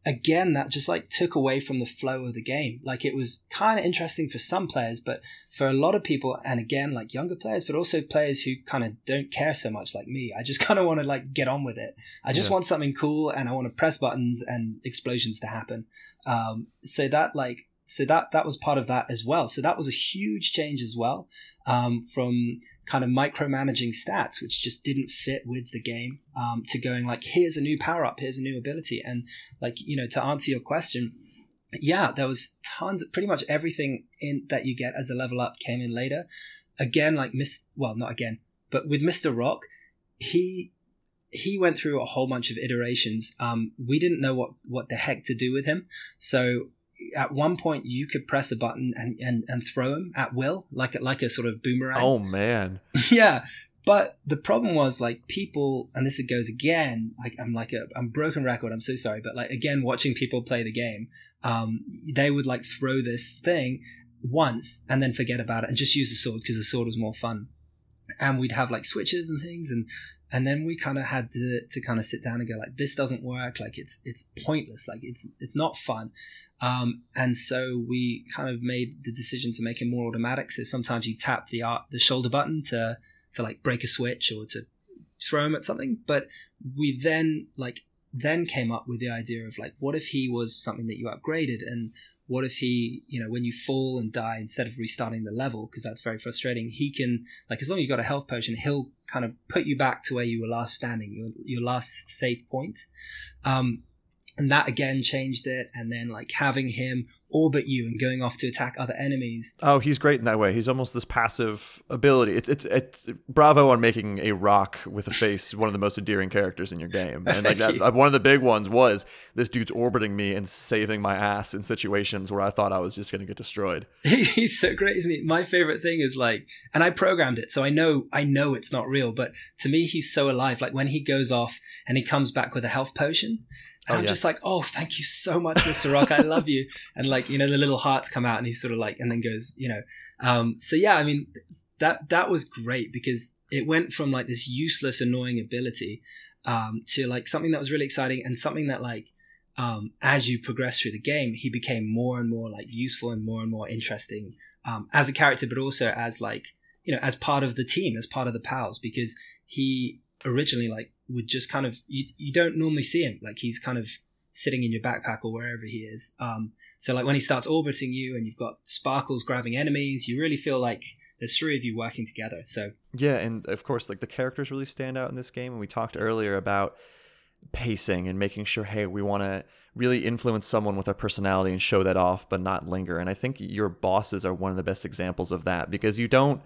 again, that just like took away from the flow of the game. Like it was kind of interesting for some players, but for a lot of people, and again, like younger players, but also players who kind of don't care so much like me, I just kind of want to like get on with it. I just yeah. want something cool and I want to press buttons and explosions to happen. Um, so that like, so that, that was part of that as well. So that was a huge change as well. Um, from kind of micromanaging stats, which just didn't fit with the game, um, to going like, here's a new power up, here's a new ability. And like, you know, to answer your question, yeah, there was tons, pretty much everything in that you get as a level up came in later. Again, like Miss, well, not again, but with Mr. Rock, he, he went through a whole bunch of iterations. Um, we didn't know what, what the heck to do with him. So at one point you could press a button and, and, and throw him at will, like a, like a sort of boomerang. Oh man, yeah. But the problem was like people, and this goes again. Like I'm like a I'm broken record. I'm so sorry, but like again, watching people play the game, um, they would like throw this thing, once and then forget about it and just use the sword because the sword was more fun. And we'd have like switches and things and and then we kind of had to to kind of sit down and go like this doesn't work like it's it's pointless like it's it's not fun um, and so we kind of made the decision to make it more automatic. So sometimes you tap the the shoulder button to to like break a switch or to throw him at something. But we then like then came up with the idea of like what if he was something that you upgraded? And what if he, you know, when you fall and die, instead of restarting the level, because that's very frustrating, he can, like, as long as you've got a health potion, he'll kind of put you back to where you were last standing, your, your last safe point. Um, and that again changed it. And then, like, having him orbit you and going off to attack other enemies. Oh, he's great in that way. He's almost this passive ability. It's it's it's bravo on making a rock with a face one of the most endearing characters in your game. And like that, uh, one of the big ones was this dude's orbiting me and saving my ass in situations where I thought I was just going to get destroyed. he's so great, isn't he? My favorite thing is like, and I programmed it, so I know I know it's not real, but to me, he's so alive. Like when he goes off and he comes back with a health potion and oh, I'm yeah. just like, oh, thank you so much, Mr. Rock. I love you. And like, you know, the little hearts come out and he's sort of like, and then goes, you know, um, so yeah, I mean, that, that was great because it went from like this useless, annoying ability, um, to like something that was really exciting and something that like, um, as you progress through the game, he became more and more like useful and more and more interesting, um, as a character, but also as like, you know, as part of the team, as part of the pals, because he originally like would just kind of you, you don't normally see him. Like he's kind of sitting in your backpack or wherever he is. Um, so like when he starts orbiting you and you've got sparkles grabbing enemies you really feel like there's three of you working together. So yeah and of course like the characters really stand out in this game and we talked earlier about pacing and making sure hey we want to really influence someone with our personality and show that off but not linger. And i think your bosses are one of the best examples of that because you don't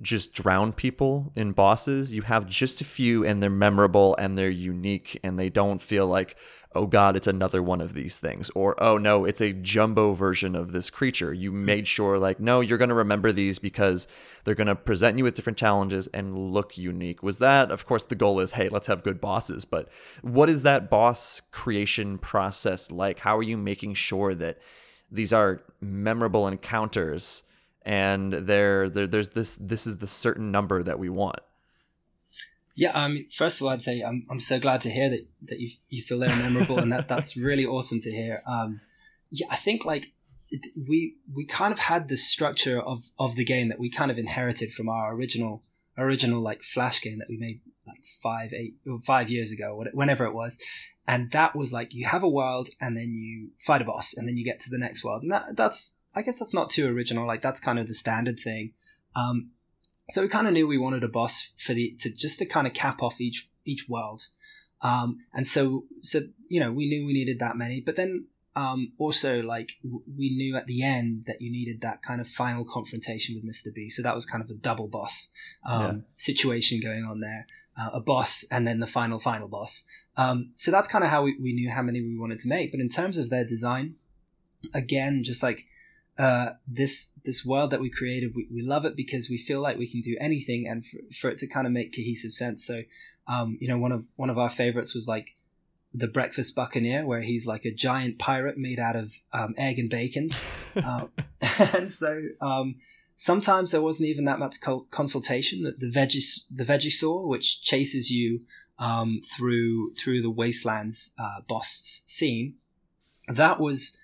just drown people in bosses. You have just a few and they're memorable and they're unique and they don't feel like, oh God, it's another one of these things. Or, oh no, it's a jumbo version of this creature. You made sure, like, no, you're going to remember these because they're going to present you with different challenges and look unique. Was that, of course, the goal is, hey, let's have good bosses. But what is that boss creation process like? How are you making sure that these are memorable encounters? And there, there there's this this is the certain number that we want. Yeah, um, first of all, I'd say I'm, I'm so glad to hear that, that you, you feel they're memorable, and that, that's really awesome to hear. Um, yeah, I think like we we kind of had the structure of, of the game that we kind of inherited from our original original like flash game that we made like five eight five years ago whenever it was and that was like you have a world and then you fight a boss and then you get to the next world and that, that's I guess that's not too original. Like that's kind of the standard thing. Um, so we kind of knew we wanted a boss for the to just to kind of cap off each each world. Um, and so so you know we knew we needed that many, but then um, also like we knew at the end that you needed that kind of final confrontation with Mr. B. So that was kind of a double boss um, yeah. situation going on there. Uh, a boss and then the final final boss. Um, so that's kind of how we, we knew how many we wanted to make. But in terms of their design, again, just like uh, this this world that we created, we, we love it because we feel like we can do anything, and for, for it to kind of make cohesive sense. So, um, you know, one of one of our favorites was like the Breakfast Buccaneer, where he's like a giant pirate made out of um, egg and bacon. uh, and so um, sometimes there wasn't even that much consultation. The, the veggie the Vegisaur, which chases you um, through through the wastelands uh, boss scene, that was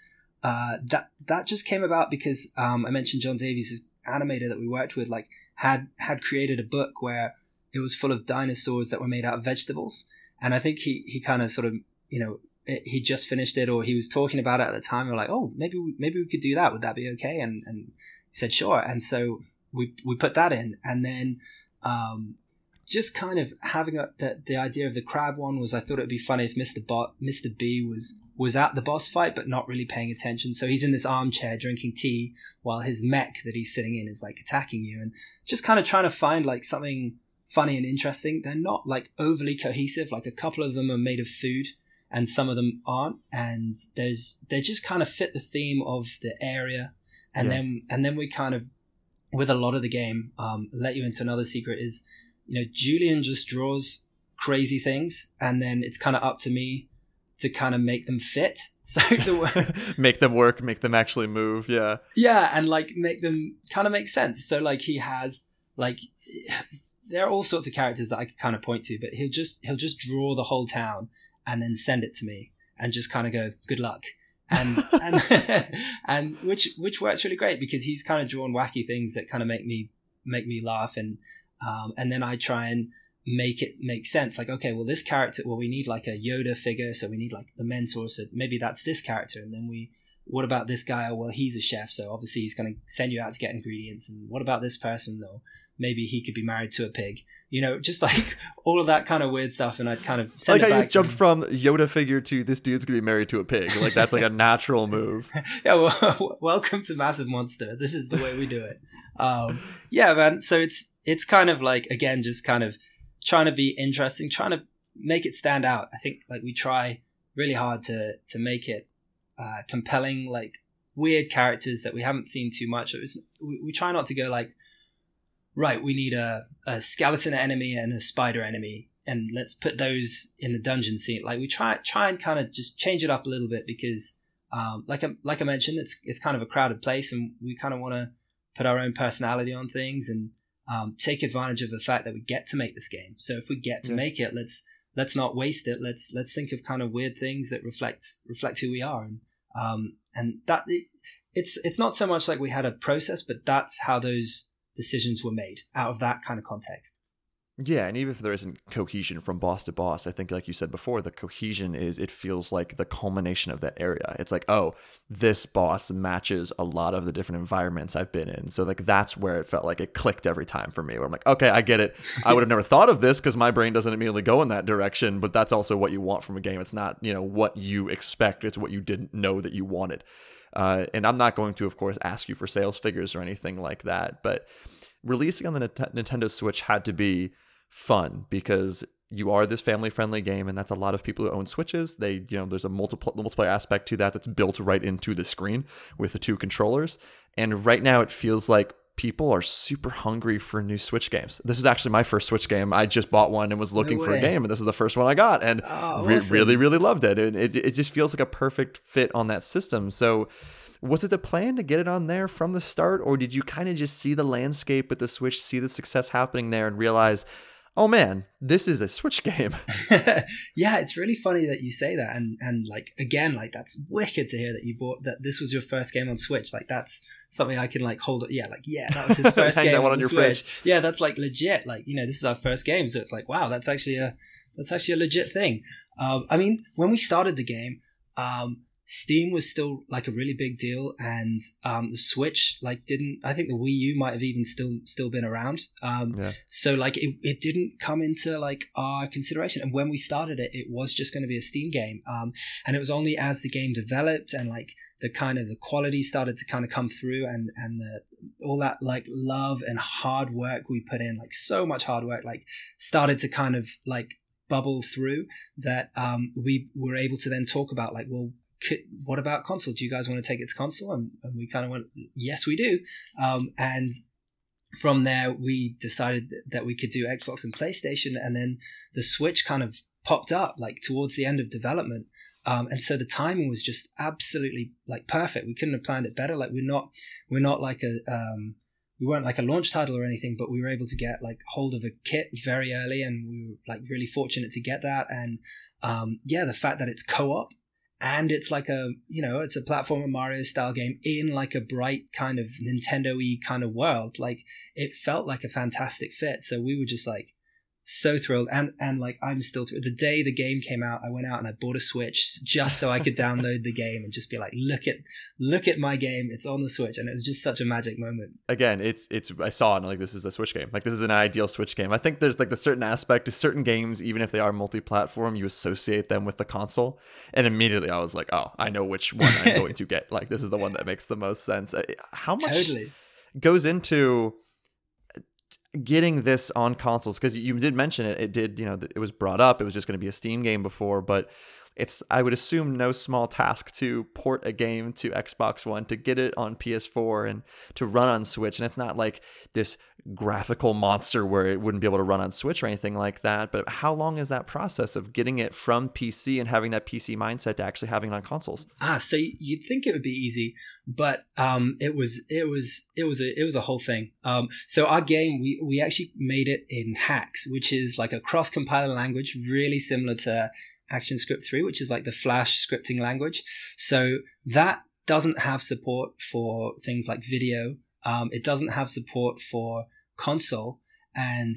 uh, that that just came about because um, I mentioned John Davies' animator that we worked with, like had had created a book where it was full of dinosaurs that were made out of vegetables, and I think he he kind of sort of you know it, he just finished it or he was talking about it at the time. We are like, oh, maybe we, maybe we could do that. Would that be okay? And and he said sure, and so we we put that in, and then. Um, just kind of having a, the, the idea of the crab one was I thought it'd be funny if Mr. Bot, Mr. B was was at the boss fight but not really paying attention. So he's in this armchair drinking tea while his mech that he's sitting in is like attacking you and just kind of trying to find like something funny and interesting. They're not like overly cohesive. Like a couple of them are made of food and some of them aren't. And there's, they just kind of fit the theme of the area. And yeah. then, and then we kind of, with a lot of the game, um, let you into another secret is, you know, Julian just draws crazy things and then it's kind of up to me to kind of make them fit. So the make them work, make them actually move. Yeah. Yeah, and like make them kind of make sense. So like he has like there are all sorts of characters that I could kind of point to, but he'll just he'll just draw the whole town and then send it to me and just kind of go good luck. and and and which which works really great because he's kind of drawn wacky things that kind of make me make me laugh and um, and then I try and make it make sense. Like, okay, well, this character, well, we need like a Yoda figure, so we need like the mentor, so maybe that's this character, and then we, what about this guy? Oh, well, he's a chef, so obviously he's going to send you out to get ingredients. And what about this person though? Maybe he could be married to a pig. You know, just like all of that kind of weird stuff, and I'd kind of like I just jumped from Yoda figure to this dude's gonna be married to a pig. Like that's like a natural move. yeah, well, welcome to Massive Monster. This is the way we do it. Um, yeah, man. So it's it's kind of like again, just kind of trying to be interesting, trying to make it stand out. I think like we try really hard to to make it uh, compelling, like weird characters that we haven't seen too much. It was, we, we try not to go like, right, we need a, a skeleton enemy and a spider enemy, and let's put those in the dungeon scene. Like we try try and kind of just change it up a little bit because, um, like I like I mentioned, it's it's kind of a crowded place, and we kind of want to put our own personality on things and um, take advantage of the fact that we get to make this game. So if we get to yeah. make it, let's let's not waste it. Let's let's think of kind of weird things that reflect reflect who we are, and um, and that it's it's not so much like we had a process, but that's how those decisions were made out of that kind of context. Yeah, and even if there isn't cohesion from boss to boss, I think, like you said before, the cohesion is it feels like the culmination of that area. It's like, oh, this boss matches a lot of the different environments I've been in. So, like, that's where it felt like it clicked every time for me, where I'm like, okay, I get it. I would have never thought of this because my brain doesn't immediately go in that direction, but that's also what you want from a game. It's not, you know, what you expect, it's what you didn't know that you wanted. Uh, and I'm not going to, of course, ask you for sales figures or anything like that, but releasing on the Nintendo Switch had to be fun because you are this family friendly game and that's a lot of people who own switches. They you know there's a multiple multiplayer aspect to that that's built right into the screen with the two controllers. And right now it feels like people are super hungry for new switch games this is actually my first switch game i just bought one and was looking no for a game and this is the first one i got and oh, re- really really loved it and it, it just feels like a perfect fit on that system so was it the plan to get it on there from the start or did you kind of just see the landscape with the switch see the success happening there and realize oh man, this is a Switch game. yeah, it's really funny that you say that, and and like again, like that's wicked to hear that you bought that. This was your first game on Switch. Like that's something I can like hold. It. Yeah, like yeah, that was his first game on, on your Switch. Fridge. Yeah, that's like legit. Like you know, this is our first game, so it's like wow, that's actually a that's actually a legit thing. Um, I mean, when we started the game, um, Steam was still like a really big deal, and um, the Switch like didn't. I think the Wii U might have even still still been around. Um, yeah. So like it, it didn't come into like our consideration. And when we started it, it was just going to be a Steam game. Um, and it was only as the game developed and like the kind of the quality started to kind of come through, and and the, all that like love and hard work we put in, like so much hard work, like started to kind of like bubble through that um, we were able to then talk about like well what about console? Do you guys want to take it to console? And, and we kind of went, yes, we do. Um, and from there, we decided that we could do Xbox and PlayStation, and then the Switch kind of popped up like towards the end of development. Um, and so the timing was just absolutely like perfect. We couldn't have planned it better. Like we're not, we're not like a, um, we weren't like a launch title or anything, but we were able to get like hold of a kit very early, and we were like really fortunate to get that. And um, yeah, the fact that it's co-op and it's like a you know it's a platformer mario style game in like a bright kind of nintendo-y kind of world like it felt like a fantastic fit so we were just like so thrilled. And and like i'm still thrilled. the day the game came out i went out and i bought a switch just so i could download the game and just be like look at look at my game. It's on the switch. And it was just such a magic moment. Again it's it's i saw it and like this is a switch game. Like this is an ideal switch game. I think there's like the certain aspect to certain games even if they are multi-platform you associate them with the console. And immediately i was like oh i know which one i'm going to get. Like this is the one that makes the most sense. Uh, how much totally. goes into getting this on consoles because you did mention it it did you know it was brought up it was just going to be a steam game before but it's I would assume no small task to port a game to Xbox One to get it on PS4 and to run on Switch. And it's not like this graphical monster where it wouldn't be able to run on Switch or anything like that. But how long is that process of getting it from PC and having that PC mindset to actually having it on consoles? Ah, so you'd think it would be easy, but um, it was it was it was a it was a whole thing. Um, so our game we we actually made it in Haxe, which is like a cross compiler language, really similar to ActionScript 3, which is like the Flash scripting language. So that doesn't have support for things like video. Um, it doesn't have support for console. And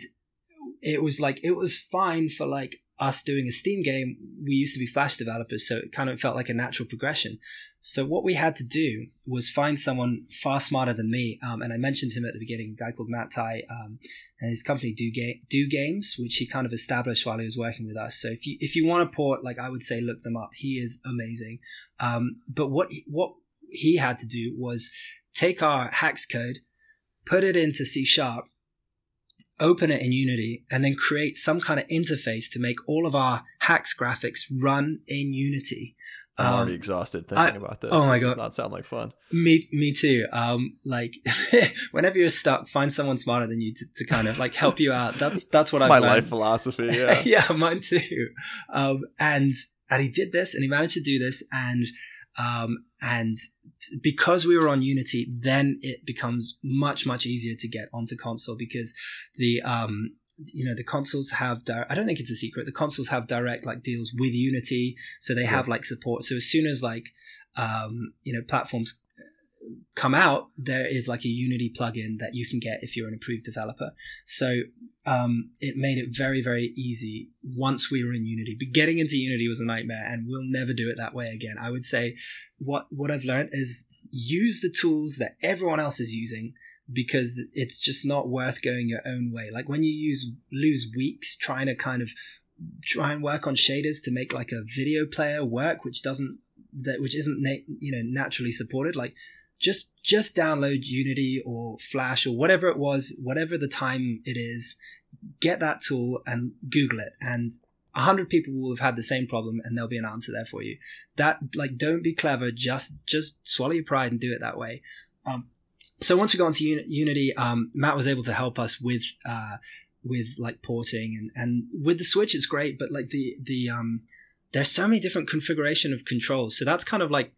it was like, it was fine for like us doing a Steam game. We used to be Flash developers, so it kind of felt like a natural progression. So what we had to do was find someone far smarter than me. Um, and I mentioned him at the beginning, a guy called Matt Tai. Um, and his company do do games, which he kind of established while he was working with us. So if you if you want to port, like I would say, look them up. He is amazing. Um, but what what he had to do was take our Haxe code, put it into C sharp, open it in Unity, and then create some kind of interface to make all of our Haxe graphics run in Unity. I'm um, already exhausted thinking I, about this. Oh my this god, does not sound like fun. Me, me too. Um, like whenever you're stuck, find someone smarter than you to, to kind of like help you out. That's that's what I. My learned. life philosophy. Yeah, yeah, mine too. Um, and and he did this, and he managed to do this, and um, and because we were on Unity, then it becomes much much easier to get onto console because the um you know the consoles have di- i don't think it's a secret the consoles have direct like deals with unity so they have like support. So as soon as like um you know platforms come out there is like a unity plugin that you can get if you're an approved developer. So um, it made it very very easy once we were in unity. But getting into unity was a nightmare and we'll never do it that way again. I would say what what i've learned is use the tools that everyone else is using because it's just not worth going your own way. Like when you use lose weeks trying to kind of try and work on shaders to make like a video player work, which doesn't that which isn't na- you know naturally supported. Like just just download Unity or Flash or whatever it was, whatever the time it is. Get that tool and Google it, and a hundred people will have had the same problem, and there'll be an answer there for you. That like don't be clever, just just swallow your pride and do it that way. Um, so once we got into Unity, um, Matt was able to help us with uh, with like porting and and with the Switch, it's great. But like the the um, there's so many different configuration of controls, so that's kind of like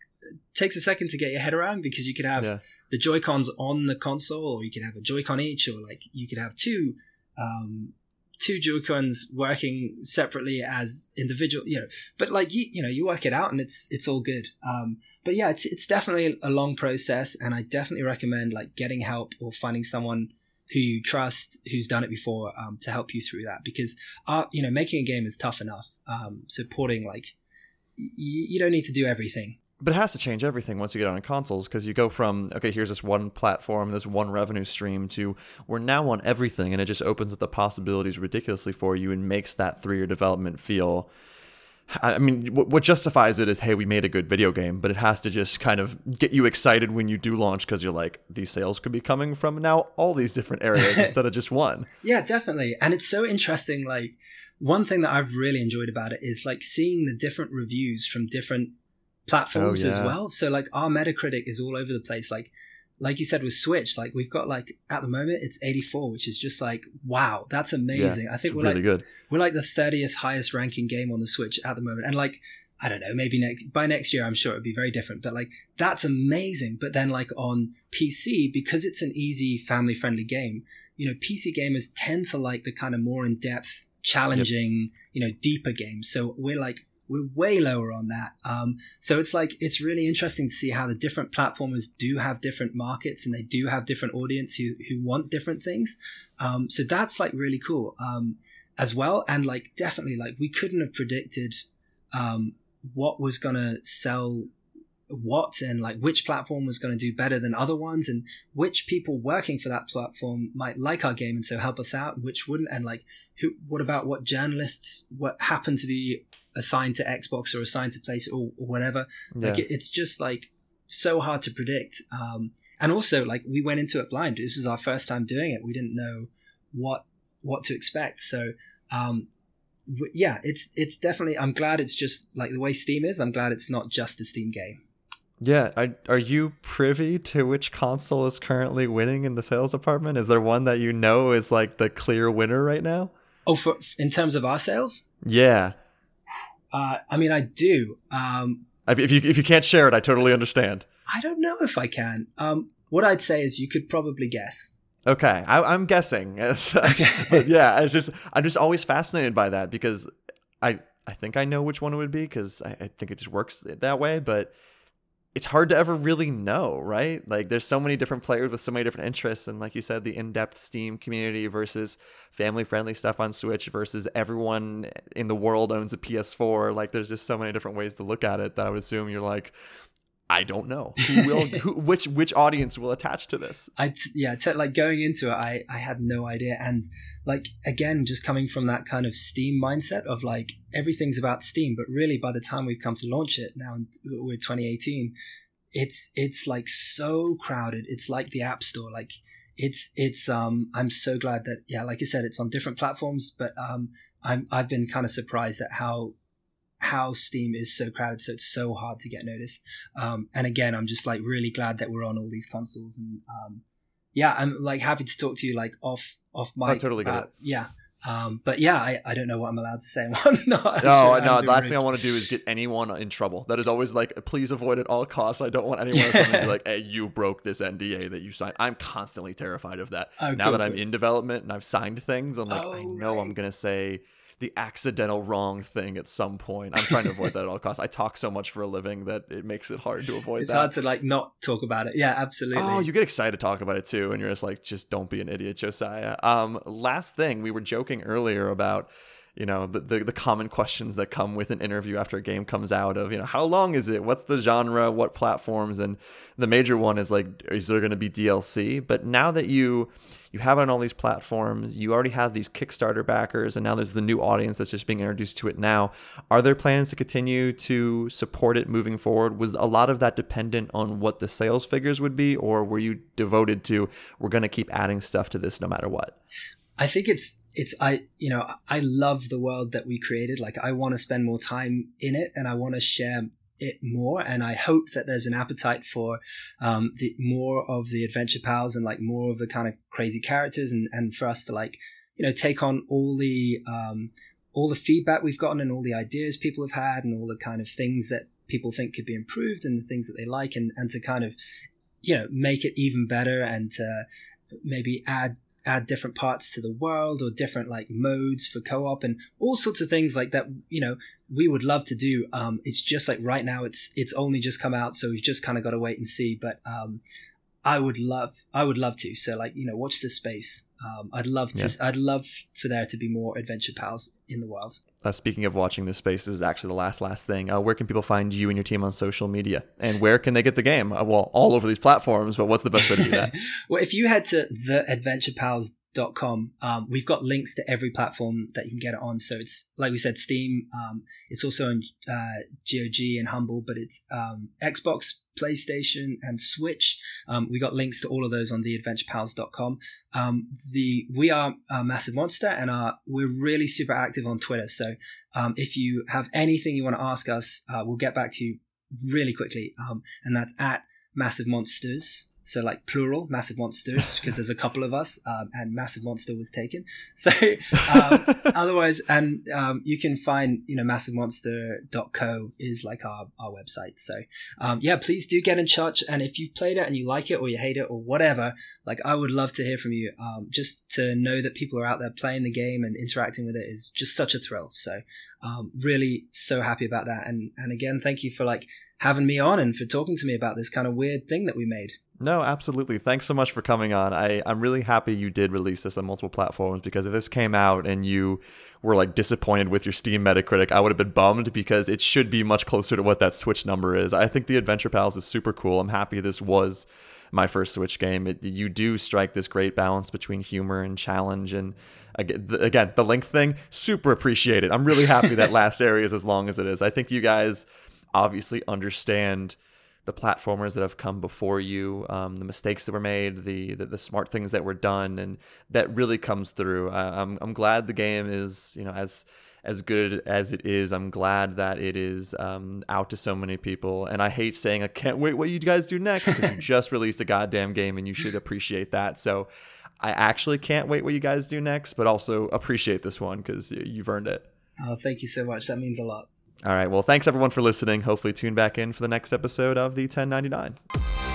takes a second to get your head around because you could have yeah. the Joy Cons on the console, or you could have a Joy-Con each, or like you could have two. Um, two Joy-Cons working separately as individual, you know, but like you, you know, you work it out and it's, it's all good. Um, but yeah, it's it's definitely a long process, and I definitely recommend like getting help or finding someone who you trust who's done it before um, to help you through that because uh, you know making a game is tough enough. Um, supporting like y- you don't need to do everything. But it has to change everything once you get on consoles because you go from okay, here's this one platform, this one revenue stream to we're now on everything, and it just opens up the possibilities ridiculously for you and makes that three-year development feel I mean, what justifies it is, hey, we made a good video game, but it has to just kind of get you excited when you do launch because you're like, these sales could be coming from now all these different areas instead of just one. Yeah, definitely. And it's so interesting. Like, one thing that I've really enjoyed about it is like seeing the different reviews from different platforms oh, yeah. as well. So, like, our Metacritic is all over the place. Like, like you said with Switch, like we've got like at the moment it's 84, which is just like wow, that's amazing. Yeah, I think we're really like good. we're like the 30th highest ranking game on the Switch at the moment, and like I don't know, maybe next by next year I'm sure it'd be very different, but like that's amazing. But then like on PC because it's an easy family friendly game, you know, PC gamers tend to like the kind of more in depth, challenging, yep. you know, deeper games. So we're like we're way lower on that. Um, so it's like it's really interesting to see how the different platformers do have different markets and they do have different audience who who want different things. Um, so that's like really cool um, as well. And like definitely like we couldn't have predicted um, what was gonna sell what and like which platform was going to do better than other ones and which people working for that platform might like our game and so help us out which wouldn't and like who what about what journalists what happen to be assigned to Xbox or assigned to place or, or whatever. Yeah. Like it, it's just like so hard to predict. Um, and also like we went into it blind. This is our first time doing it. We didn't know what what to expect. So um, w- yeah, it's it's definitely. I'm glad it's just like the way Steam is. I'm glad it's not just a Steam game. Yeah, are, are you privy to which console is currently winning in the sales department? Is there one that you know is like the clear winner right now? Oh, for in terms of our sales, Yeah. Uh, I mean, I do. Um, If if you if you can't share it, I totally understand. I don't know if I can. Um, what I'd say is you could probably guess. Okay, I, I'm guessing. Okay. yeah, it's just I'm just always fascinated by that because I I think I know which one it would be because I, I think it just works that way. But it's hard to ever really know, right? Like there's so many different players with so many different interests, and like you said, the in-depth Steam community versus family-friendly stuff on Switch versus everyone in the world owns a PS4. Like there's just so many different ways to look at it that I would assume you're like. I don't know who will, who, which which audience will attach to this. I t- yeah, t- like going into it, I I had no idea, and like again, just coming from that kind of Steam mindset of like everything's about Steam, but really by the time we've come to launch it now, we're 2018, it's it's like so crowded. It's like the App Store, like it's it's um. I'm so glad that yeah, like I said, it's on different platforms, but um, I'm I've been kind of surprised at how how Steam is so crowded, so it's so hard to get noticed. Um, and again, I'm just like really glad that we're on all these consoles, and um, yeah, I'm like happy to talk to you like off off my. I totally get it. Yeah, um, but yeah, I, I don't know what I'm allowed to say. and what I'm not. No, no. The last rude. thing I want to do is get anyone in trouble. That is always like, please avoid at all costs. I don't want anyone to be like, "Hey, you broke this NDA that you signed." I'm constantly terrified of that. Oh, now cool, that I'm in development and I've signed things, I'm like, I Oh, know I'm gonna say the accidental wrong thing at some point. I'm trying to avoid that at all costs. I talk so much for a living that it makes it hard to avoid It's that. hard to like not talk about it. Yeah, absolutely. Oh, you get excited to talk about it too, and you're just like, just don't be an idiot, Josiah. Um, last thing, we were joking earlier about, you know, the, the the common questions that come with an interview after a game comes out of, you know, how long is it? What's the genre? What platforms? And the major one is like, is there going to be DLC? But now that you you have it on all these platforms, you already have these Kickstarter backers, and now there's the new audience that's just being introduced to it now. Are there plans to continue to support it moving forward? Was a lot of that dependent on what the sales figures would be, or were you devoted to we're going to keep adding stuff to this no matter what? I think it's it's I you know I love the world that we created. Like I want to spend more time in it, and I want to share it more. And I hope that there's an appetite for um, the more of the adventure pals and like more of the kind of crazy characters, and and for us to like you know take on all the um, all the feedback we've gotten and all the ideas people have had and all the kind of things that people think could be improved and the things that they like and and to kind of you know make it even better and to maybe add add different parts to the world or different like modes for co-op and all sorts of things like that you know we would love to do. Um it's just like right now it's it's only just come out so we've just kind of got to wait and see but um i would love i would love to so like you know watch this space um i'd love to i'd love for there to be more adventure pals in the world Uh, speaking of watching this space, this is actually the last last thing. Uh, where can people find you and your team on social media, and where can they get the game? Uh, well, all over these platforms, but what's the best way to do that? well, if you head to theadventurepals.com, um, we've got links to every platform that you can get it on. So it's, like we said, Steam. Um, it's also on uh, GOG and Humble, but it's um, Xbox, PlayStation, and Switch. Um, we got links to all of those on theadventurepals.com. Um, the we are a massive monster, and are we're really super active on Twitter. So um, if you have anything you want to ask us, uh, we'll get back to you really quickly. Um, and that's at massive monsters so like plural massive monsters because there's a couple of us um, and massive monster was taken. So um, otherwise and um, you can find you know massivemonster.co is like our, our website. So um, yeah please do get in touch and if you've played it and you like it or you hate it or whatever like i would love to hear from you. Um, just to know that people are out there playing the game and interacting with it is just such a thrill. So um, really so happy about that. And and again thank you for like having me on and for talking to me about this kind of weird thing that we made No, absolutely. Thanks so much for coming on. I, I'm really happy you did release this on multiple platforms because if this came out and you were like disappointed with your Steam Metacritic, I would have been bummed because it should be much closer to what that Switch number is. I think the Adventure Pals is super cool. I'm happy this was my first Switch game. It, you do strike this great balance between humor and challenge. And again the, again, the length thing, super appreciated. I'm really happy that last area is as long as it is. I think you guys obviously understand the platformers that have come before you, um, the mistakes that were made, the, the the smart things that were done, and that really comes through. I, I'm I'm glad the game is you know as as good as it is. I'm glad that it is um, out to so many people. And I hate saying I can't wait what you guys do next because you just released a goddamn game and you should appreciate that. So I actually can't wait what you guys do next, but also appreciate this one because you've earned it. Oh, thank you so much. That means a lot. All right. Well, thanks everyone for listening. Hopefully, tune back in for the next episode of the 1099.